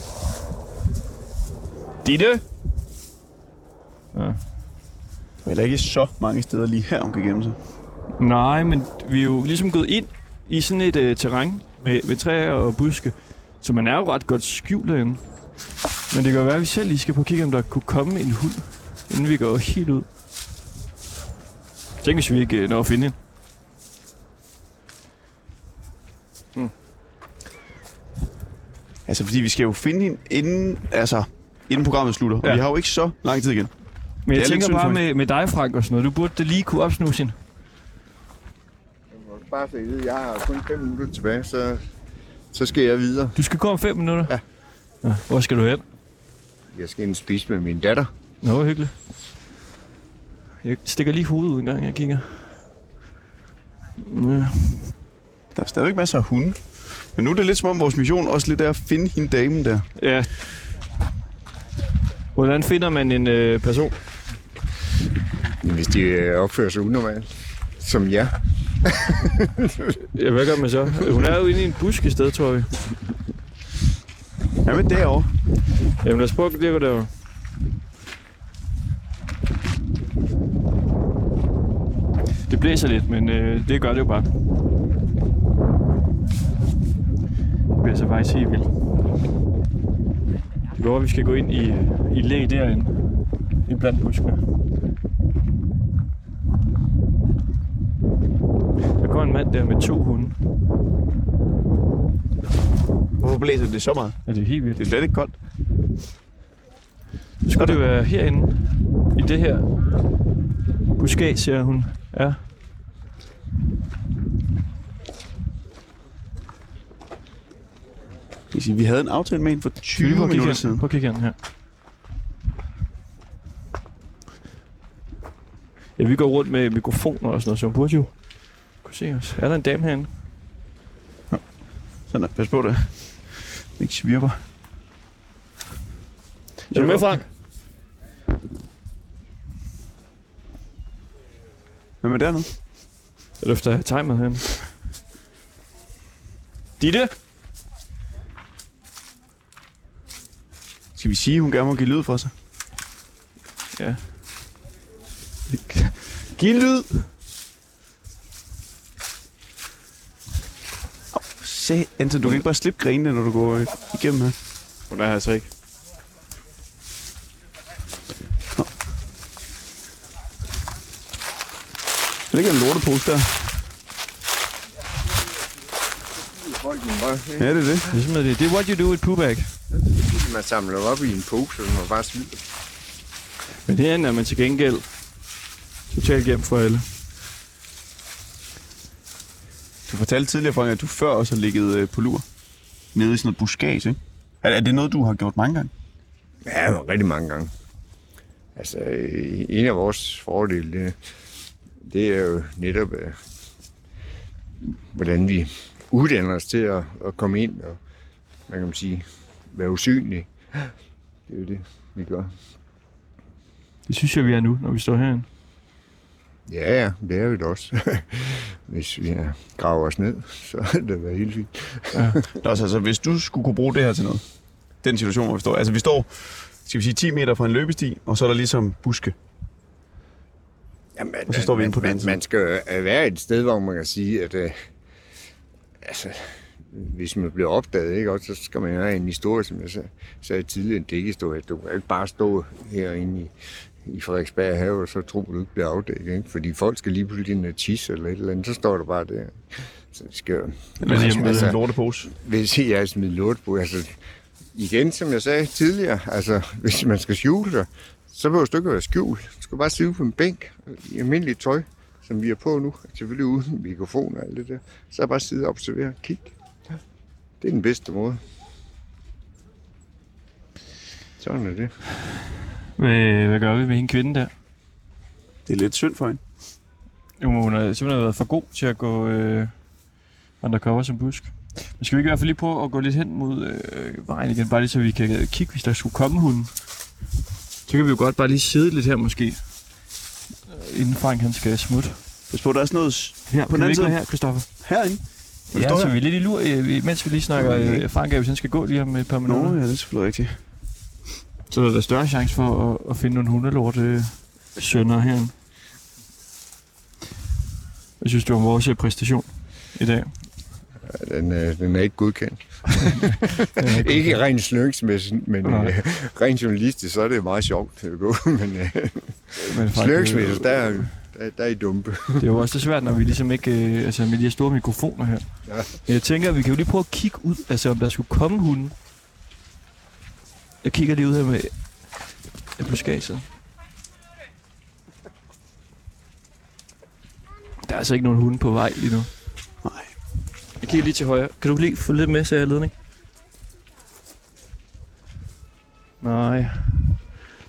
Ditte? Ja. Der er heller ikke så mange steder lige her, hun kan gemme sig. Nej, men vi er jo ligesom gået ind i sådan et øh, terræn med, med træer og buske, så man er jo ret godt skjult derinde. Men det kan være, at vi selv lige skal på kigge, om der kunne komme en hund, inden vi går helt ud. Tænk, hvis vi ikke øh, når at finde hende. Altså, fordi vi skal jo finde hende inden, altså, inden programmet slutter. Ja. Og vi har jo ikke så lang tid igen. Men jeg er tænker bare med, med dig, Frank, og sådan noget. Du burde da lige kunne opsnuse hende. Bare så I ved, jeg har kun 5 minutter tilbage, så, så skal jeg videre. Du skal gå om fem minutter? Ja. ja. Hvor skal du hen? Jeg skal ind og spise med min datter. Nå, hvor hyggeligt. Jeg stikker lige hovedet ud en gang, jeg kigger. Ja. Der er stadigvæk masser af hunde. Men nu er det lidt som om vores mission også lidt er at finde hende damen der. Ja. Hvordan finder man en øh, person? Hvis de øh, opfører sig unormalt. Som jeg. Ja, hvad gør man så? Hun er jo inde i en busk i stedet, tror vi. Ja, men derovre. Jamen lad os prøve at gå derovre. Det blæser lidt, men øh, det gør det jo bare. Det blæser faktisk helt vildt. Det går, at vi skal gå ind i, i læ derinde. I blandt buskene. Der går en mand der med to hunde. Hvorfor blæser det så meget? Ja, det er helt vildt. Det er slet ikke koldt. Så skulle det være herinde, i det her buskag, siger hun. Ja. Jeg sige, Vi havde en aftale med hende for 20 Prøv minutter siden. Prøv at kigge her. Ja, vi går rundt med mikrofoner og sådan noget, så hun burde jo kunne se os. Er der en dame herinde? Sådan, der. pas på det. Ikke svirper. Er du med, Frank? Hvem er dernede? Jeg løfter timet herinde. Ditte? Skal vi sige, at hun gerne må give lyd fra sig? Ja. Giv lyd! Se, Anton, du kan ikke bare slippe grenene, når du går igennem her. Hun er her altså ikke. Der ligger en lortepose der. Ja, det er det. Det er simpelthen det. Det er what you do with poo bag. man samler op i en pose, og man bare smider. Men herinde er man til gengæld totalt hjem for alle. Du fortalte tidligere, Frank, at du før også har ligget øh, på lur. Nede i sådan noget buskage, ikke? Er, er det noget, du har gjort mange gange? Ja, rigtig mange gange. Altså, øh, en af vores fordele, det, det er jo netop, øh, hvordan vi uddanner os til at, at komme ind og, hvad kan man sige, være usynlige. Det er jo det, vi gør. Det synes jeg, vi er nu, når vi står herinde. Ja, ja, det er vi da også. *laughs* Hvis vi er- graver os ned, så er det været helt fint. Nå, så, altså, hvis du skulle kunne bruge det her til noget, den situation, hvor vi står, altså vi står, skal vi sige, 10 meter fra en løbesti, og så er der ligesom buske. Jamen, Og så står vi inde på den man, man skal øh, være et sted, hvor man kan sige, at øh, altså, hvis man bliver opdaget, ikke, også, så skal man have en historie, som jeg sag- sagde tidligere, en dækhistorie. Du kan ikke bare stå herinde i, i Frederiksberg have, og så tro, du ikke bliver afdækket. Ikke? Fordi folk skal lige pludselig og tisse eller et eller andet, så står du bare der. Så det skal jo... Eller lige med altså- en lortepose. hvis jeg er smidt lort på, altså igen, som jeg sagde tidligere, altså hvis man skal skjule sig, så behøver du ikke være skjult. Du skal bare sidde på en bænk i almindeligt tøj, som vi er på nu, selvfølgelig uden mikrofon og alt det der. Så bare sidde og observere, kig. Det er den bedste måde. Sådan er det. Hvad, hvad gør vi med hende kvinde der? Det er lidt synd for hende. Jo, men hun har simpelthen været for god til at gå øh, undercover som busk. Men skal vi ikke i hvert fald lige prøve at gå lidt hen mod øh, vejen igen, bare lige så vi kan kigge, hvis der skulle komme hunden. Så kan vi jo godt bare lige sidde lidt her måske, øh, inden Frank han skal smutte. Hvis på, der er sådan noget Her, På den anden side? her, Christoffer. herinde. Ja, så vi er lidt i lur, øh, mens vi lige snakker Okay. øh, Frank, hvis han skal gå lige om et par Nå, minutter. ja, det er selvfølgelig rigtigt. Så er der større chance for at, at finde nogle hundelort øh, sønner herinde. Jeg synes, det var vores øh, præstation i dag. Den, øh, den er ikke godkendt. *laughs* ikke rent sløngsmæssigt, men Nej. øh, rent journalistisk, så er det meget sjovt at gå. *laughs* men øh, Men Frank, sløngsmæssigt, øh, der, er- der, der er I dumpe. Det er jo også svært, når vi ligesom ikke... Øh, altså med de her store mikrofoner her. Ja. Jeg tænker, at vi kan jo lige prøve at kigge ud, altså om der skulle komme hunden. Jeg kigger lige ud her med et buskaget. Der er altså ikke nogen hunde på vej lige nu. Nej. Jeg kigger lige til højre. Kan du lige få lidt med, så jeg ledning? Nej.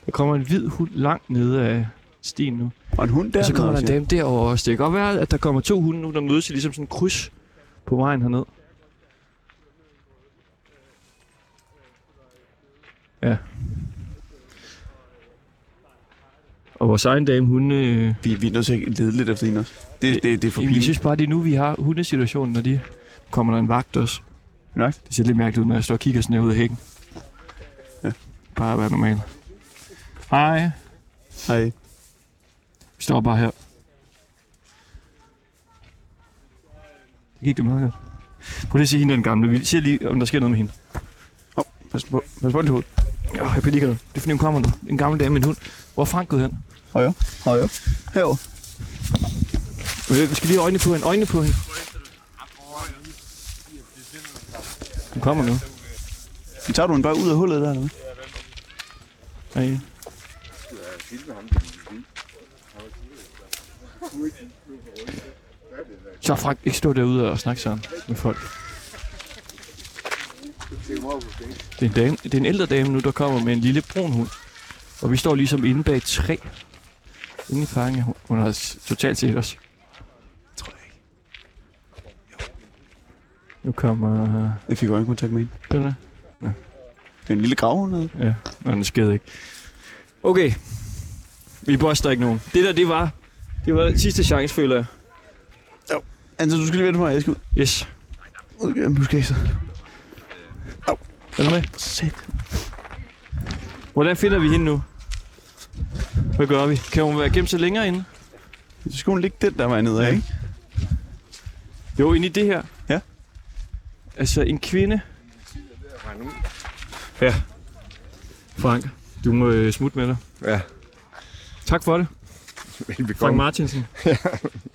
Der kommer en hvid hund langt nede af stien nu. Og en hund der. Og så kommer der en dame derovre også. Det kan godt være, at der kommer to hunde nu, der mødes i ligesom sådan en kryds på vejen herned. Ja. Og vores egen dame, hun... Øh, Vi, vi er nødt til at lede lidt efter hende også. Det, det, det er for jamen, jeg synes bare, det er nu, vi har hundesituationen, når de kommer der en vagt også. Nej. Det ser lidt mærkeligt ud, når jeg står og kigger sådan her ud af hækken. Ja. Bare at være normal. Hej. Hej. Vi står bare her. Det gik det meget godt. Prøv lige at se hende den gamle. Vi ser lige, om der sker noget med hende. Pas på, pas på dit hoved. Ja, jeg bliver lige noget. Det er fordi, hun kommer nu. En gammel dame med en hund. Hvor er Frank gået hen? Højre. Højre. Herovre. Øh, Vi skal lige øjnene på hende. Øjnene på hende. Hun kommer nu. Så tager du den bare ud af hullet der, eller hvad? Nej. Så Frank, ikke stå derude og snakke sammen med folk. Det er, en dame, det er en ældre dame nu, der kommer med en lille brun hund. Og vi står ligesom inde bag et træ. Inde i fange. Hun- Hun har totalt set os. Tror jeg ikke. Nu kommer... Jeg fik øjenkontakt med hende. Den der. Det er en lille gravhund. eller? Ja, nå, den skede ikke. Okay. Vi boster ikke nogen. Det der, det var... Det var sidste chance, føler jeg. Altså, du skal lige vente på mig. Jeg skal ud. Yes. Ud gennem buskaget. Er du med? Sæt. Hvordan finder vi hende nu? Hvad gør vi? Kan hun være gemt sig længere inde? Så skal hun ligge den der vej nedad, Ja. ikke? Jo, inde i det her. Ja. Altså en kvinde. Ja. Frank, du må øh, smutte med dig. Ja, Tak for det. Frank velbekomme. Martinsen.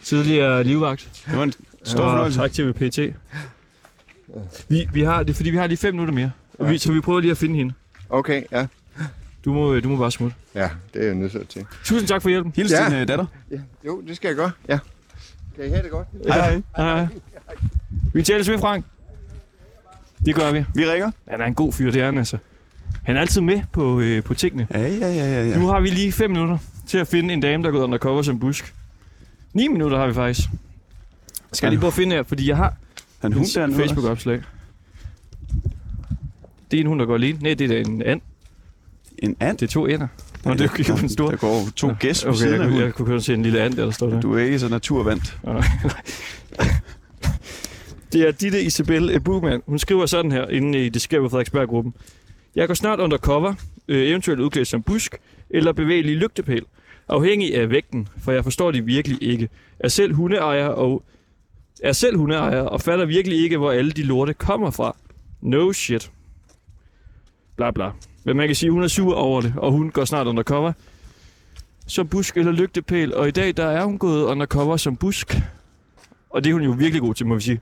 Tidligere livvagt. Det var en stor fornøjelse. tak til PT. Vi, vi har, det er fordi, vi har lige fem minutter mere. Og vi, så vi prøver lige at finde hende. Okay, ja. Du må, du må bare smutte. Ja, det er jeg nødt til. Tusind tak for hjælpen. Hils Ja. din øh, datter. Ja. Jo, det skal jeg gøre. Ja. Kan I have det godt? Hej, hej. Hej, hej. Vi tales ved, Frank. Det gør vi. Vi ringer. Han er en god fyr, det er han altså. Han er altid med på, øh, på tingene. Ja, ja, ja, ja. ja. Nu har vi lige 5 minutter til at finde en dame, der er gået undercover som busk. 9 minutter har vi faktisk. Skal jeg lige prøve at finde her, fordi jeg har Han en hund. Facebook-opslag. Det er en hund, der går alene. Nej, det er en and. En and. Det er to ender. Nå, det er jo ikke den store. Der går to gæs ved Okay, siden jeg, af kunne, hunden. jeg kunne kun se en lille and, der står der. Du er ikke så naturvandt. Det er Ditte Isabel Bugman. Hun skriver sådan her inde i Det sker på Frederiksberg-gruppen. Jeg går snart undercover, øh, eventuelt udklædt som busk, eller bevægelig lygtepæl. Afhængig af vægten, for jeg forstår det virkelig ikke. Er selv hundeejer og er selv hundeejer og fatter virkelig ikke, hvor alle de lorte kommer fra. No shit. Bla bla. Men man kan sige, at hun er sur over det, og hun går snart undercover som busk eller lygtepæl. Og i dag, der er hun gået undercover som busk. Og det er hun jo virkelig god til, må vi sige.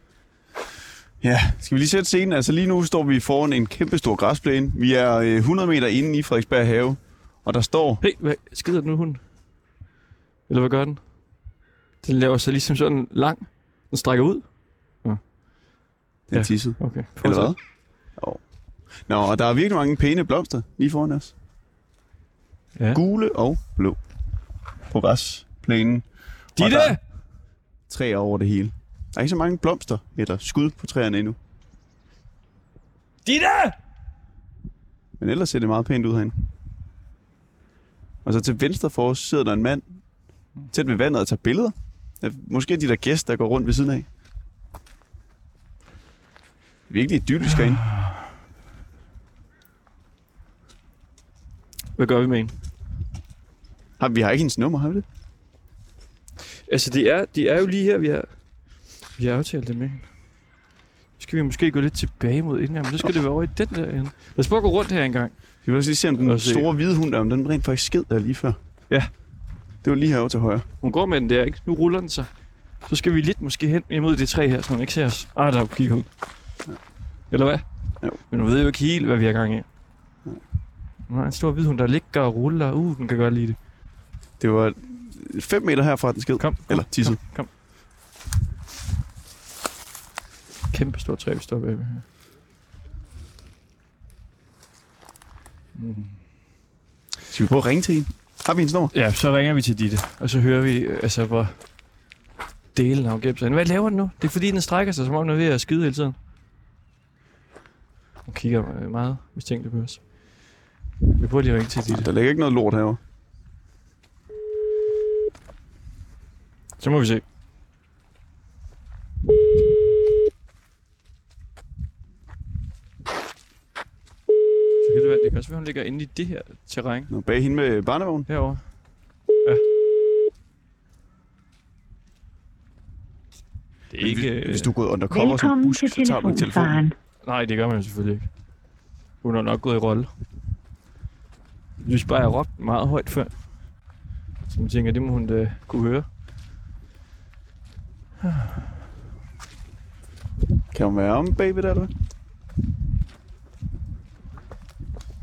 Ja, skal vi lige sætte scenen? Altså lige nu står vi foran en kæmpe stor græsplæne. Vi er øh, 100 meter inde i Frederiksberg Have, og der står... Hey, hvad skider den nu, hun? Eller hvad gør den? Den laver sig ligesom sådan lang. Den strækker ud. Den Ja. ja. tisset. Okay. Eller hvad? Jo. Nå, og der er virkelig mange pæne blomster lige foran os. Ja. Gule og blå. På græsplænen. Og Ditte! der er Træer over det hele. Der er ikke så mange blomster eller skud på træerne endnu. Ditte! Men ellers ser det meget pænt ud herinde. Og så til venstre for os sidder der en mand tæt ved vandet og tager billeder. Måske de der gæster, der går rundt ved siden af. Virkelig idyllisk herinde. Hvad gør vi med en? Har, vi har ikke hendes nummer, har vi det? Altså, de er, de er jo lige her, vi har, vi har aftalt det med hende. Så skal vi måske gå lidt tilbage mod indgangen, men så skal det være over i den der ende. Lad os prøve at gå rundt her engang. Vi vil også lige se, om den se. store hvide hund der, om den rent faktisk sked der lige før. Ja. Det var lige herovre til højre. Hun går med den der, ikke? Nu ruller den sig. Så skal vi lidt måske hen imod det træ her, så hun ikke ser os. Ah, der kigger ud. Eller hvad? Jo. Men hun ved jo ikke helt, hvad vi har gang i. Hun har en stor hvid hund, der ligger og ruller. Uh, den kan godt lide det. Det var 5 meter herfra, den sked. Kom, kom Eller tisset. Kom, kom. Kæmpe stort træ, vi står bagved her. Mm. Skal vi prøve at ringe til hende? Har vi hendes nummer? Ja, så ringer vi til Ditte, og så hører vi, altså, hvor delen har gemt sig. Hvad laver den nu? Det er fordi, den strækker sig, som om den er ved at skide hele tiden. Hun kigger meget mistænkeligt på os. Vi prøver lige at ringe til Ditte. Der ligger ikke noget lort herovre. Så må vi se. Så kan det være, det kan også være, hun ligger inde i det her terræn Nå, bag hende med barnevogn. herovre. Ja. Det er ikke... Hvis, øh, hvis du er gået undercover som busk, til så tager du ikke telefonen. Nej, det gør man selvfølgelig ikke. Hun har nok gået i rolle. Jeg synes bare, jeg råbte meget højt før. Så jeg tænker, det må hun da kunne høre. Kan hun være om bagved der, eller?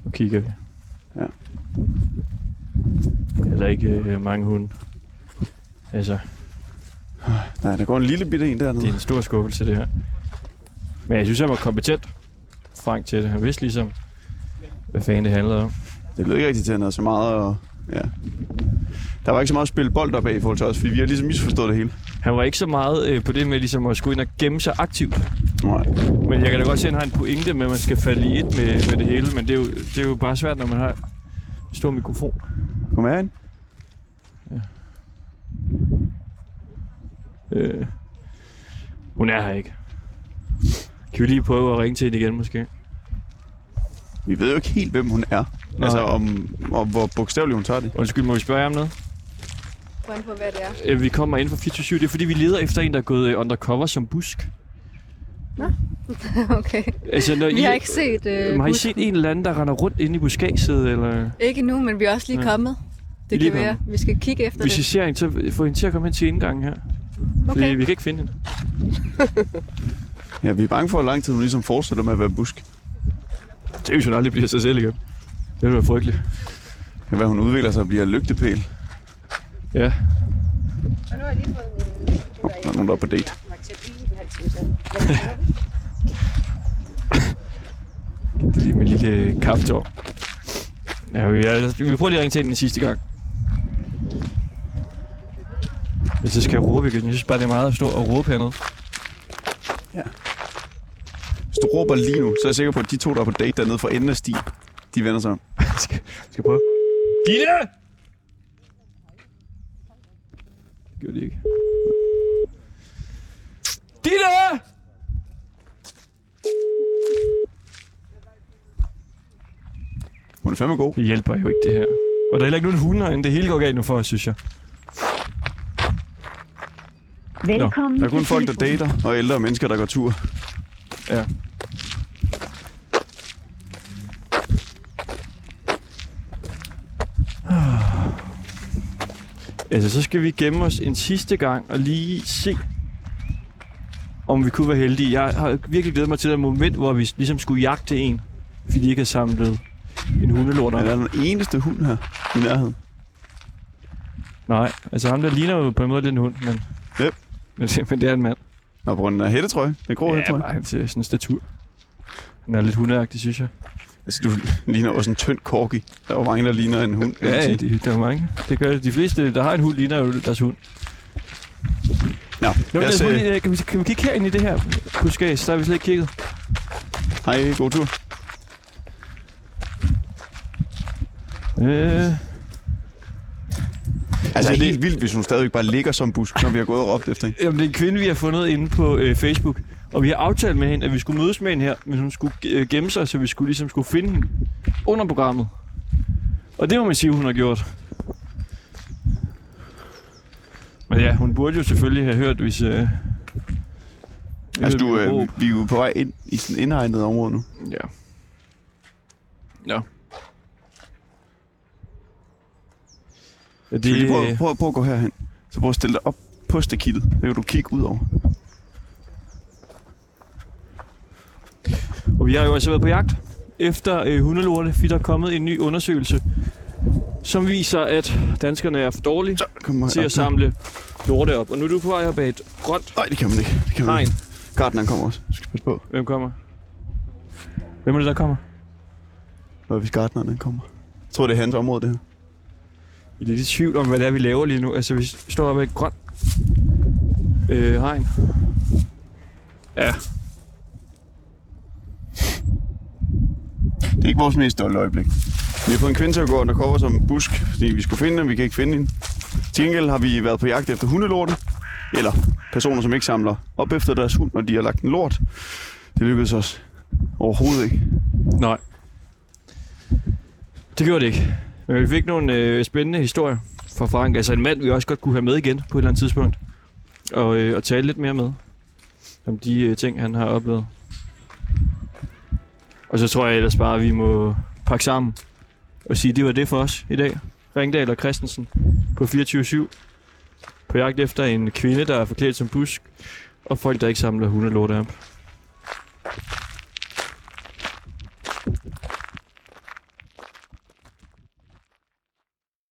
Nu kigger vi. Ja. Eller ikke øh, mange hunde. Altså, Nej, der går en lille bitte en dernede. det er en stor skuffelse, det her. Men jeg synes, han var kompetent. Frank til det. Han vidste ligesom, hvad fanden det handlede om. Det lød ikke rigtig til, havde så meget. Og, ja. Der var ikke så meget at spille bold op af i forhold til os, fordi vi har ligesom misforstået det hele. Han var ikke så meget øh, på det med ligesom at skulle ind og gemme sig aktivt. Nej. Men jeg kan da godt se, at han har en pointe med, at man skal falde i et med, med det hele. Men det er, jo, det er jo bare svært, når man har en stor mikrofon. Kom her ind. Øh, hun er her ikke. Kan vi lige prøve at ringe til hende igen, måske? Vi ved jo ikke helt, hvem hun er. Nej. Altså, om, om hvor bogstaveligt hun tager det. Undskyld, må vi spørge jer om noget? Hvordan på, hvad det er. Øh, vi kommer ind fra 24 Det er fordi, vi leder efter en, der er gået øh, undercover som busk. *laughs* Okay. Altså, når Vi har ikke set øh, Øh, har I set en eller anden, der render rundt inde i buskadset? Eller... Ikke nu, men vi er også lige Ja. kommet. I Det lige kan være. Vi skal kigge efter Hvis I det. ser hende, så få hende til at komme hen til indgangen her. Fordi Okay. vi kan ikke finde hende. *laughs* Ja, vi er bange for, hvor lang tid hun ligesom fortsætter med at være busk. Det er jo sådan aldrig bliver sig selv igen. Det være frygteligt. Det kan være, hun udvikler sig og bliver lygtepæl. Ja. Oh, der er nogen, der er på date. Det er min lille kaffetår. Ja, vi, er, vi prøver lige at ringe til hende en sidste gang. Hvis jeg skal råbe igen, jeg synes bare, det er meget at stå og råbe hernede. Hvis du råber lige nu, så er jeg sikker på, at de to, der er på date dernede for enden af stien, de vender sig om. Skal, skal prøve. Gitte! Gjorde de ikke. Gitte! Hun er fandme god. Det hjælper jo ikke, det her. Og der er heller ikke nogen hunde herinde. Det hele går galt nu for os, synes jeg. Velkommen Der er kun folk, der dater, og ældre mennesker, der går tur. Ja. Altså, så skal vi gemme os en sidste gang og lige se, om vi kunne være heldige. Jeg har virkelig glædet mig til det moment, hvor vi ligesom skulle jagte en, fordi de ikke havde samlet en hundelort op. Er der den eneste hund her i nærheden? Nej, altså ham der ligner jo på en måde lidt en hund, men, Yep. men, men det er en mand. Nå, på grund af hættetrøje. Den grå ja, hættetrøje. bare hans øh, sådan statur. Han er lidt hundeagtig, synes jeg. Altså, du ligner også en tynd corgi. Der er jo mange, der ligner en hund. Ja, det, der er mange. Det gør det. De fleste, der har en hund, ligner jo deres hund. Nå, Nå, lad os, øh, øh, kan, vi, kan vi kigge herind i det her buskage? Der har vi slet ikke kigget. hej, god tur. Øh, Altså, det er helt vildt, hvis hun stadigvæk bare ligger som busk, når vi har gået og råbt efter hende. jamen, det er en kvinde, vi har fundet inde på øh, Facebook. Og vi har aftalt med hende, at vi skulle mødes med hende her, men hun skulle øh, gemme sig, så vi skulle ligesom skulle finde hende under programmet. Og det må man sige, hun har gjort. Men ja, hun burde jo selvfølgelig have hørt, hvis... Øh, Altså, du, vi øh, vi er jo på vej ind i sådan indhegnet område nu. Ja. Ja. Ja, det, prøv, prøv, prøv at gå herhen. Så prøv at stille dig op på stakittet. Så kan du kigge ud over. Og vi har jo altså været på jagt efter øh, hundelorte, fordi der er kommet en ny undersøgelse, som viser, at danskerne er for dårlige Så til at samle lorte op. Og nu er du på vej op ad et grønt Nej, det kan man ikke. Det kan man hegn. ikke. Gartneren kommer også. Du skal passe på. Hvem kommer? Hvem er det, der kommer? Hvad hvis gartneren kommer? Jeg tror, det er hans område, det her. Jeg er lidt i tvivl om, hvad det er, vi laver lige nu. Altså, vi står oppe ad et grønt øh, hegn. Ja, Det er ikke vores mest stolte øjeblik. Vi har fået en kvinde til at gå undercover som busk, fordi vi skulle finde dem, vi kan ikke finde hende. Til gengæld har vi været på jagt efter hundelorte, eller personer, som ikke samler op efter deres hund, når de har lagt en lort. Det lykkedes os overhovedet ikke. nej. Det gjorde det ikke. Men vi fik nogle øh, spændende historier fra Frank. Altså en mand, vi også godt kunne have med igen på et eller andet tidspunkt. Og, øh, og tale lidt mere med. Om de øh, ting, han har oplevet. Og så tror jeg ellers bare, at vi må pakke sammen og sige, at det var det for os i dag. Ringdal og Christensen på 24-7. På jagt efter en kvinde, der er forklædt som busk. Og folk, der ikke samler hundelorte op.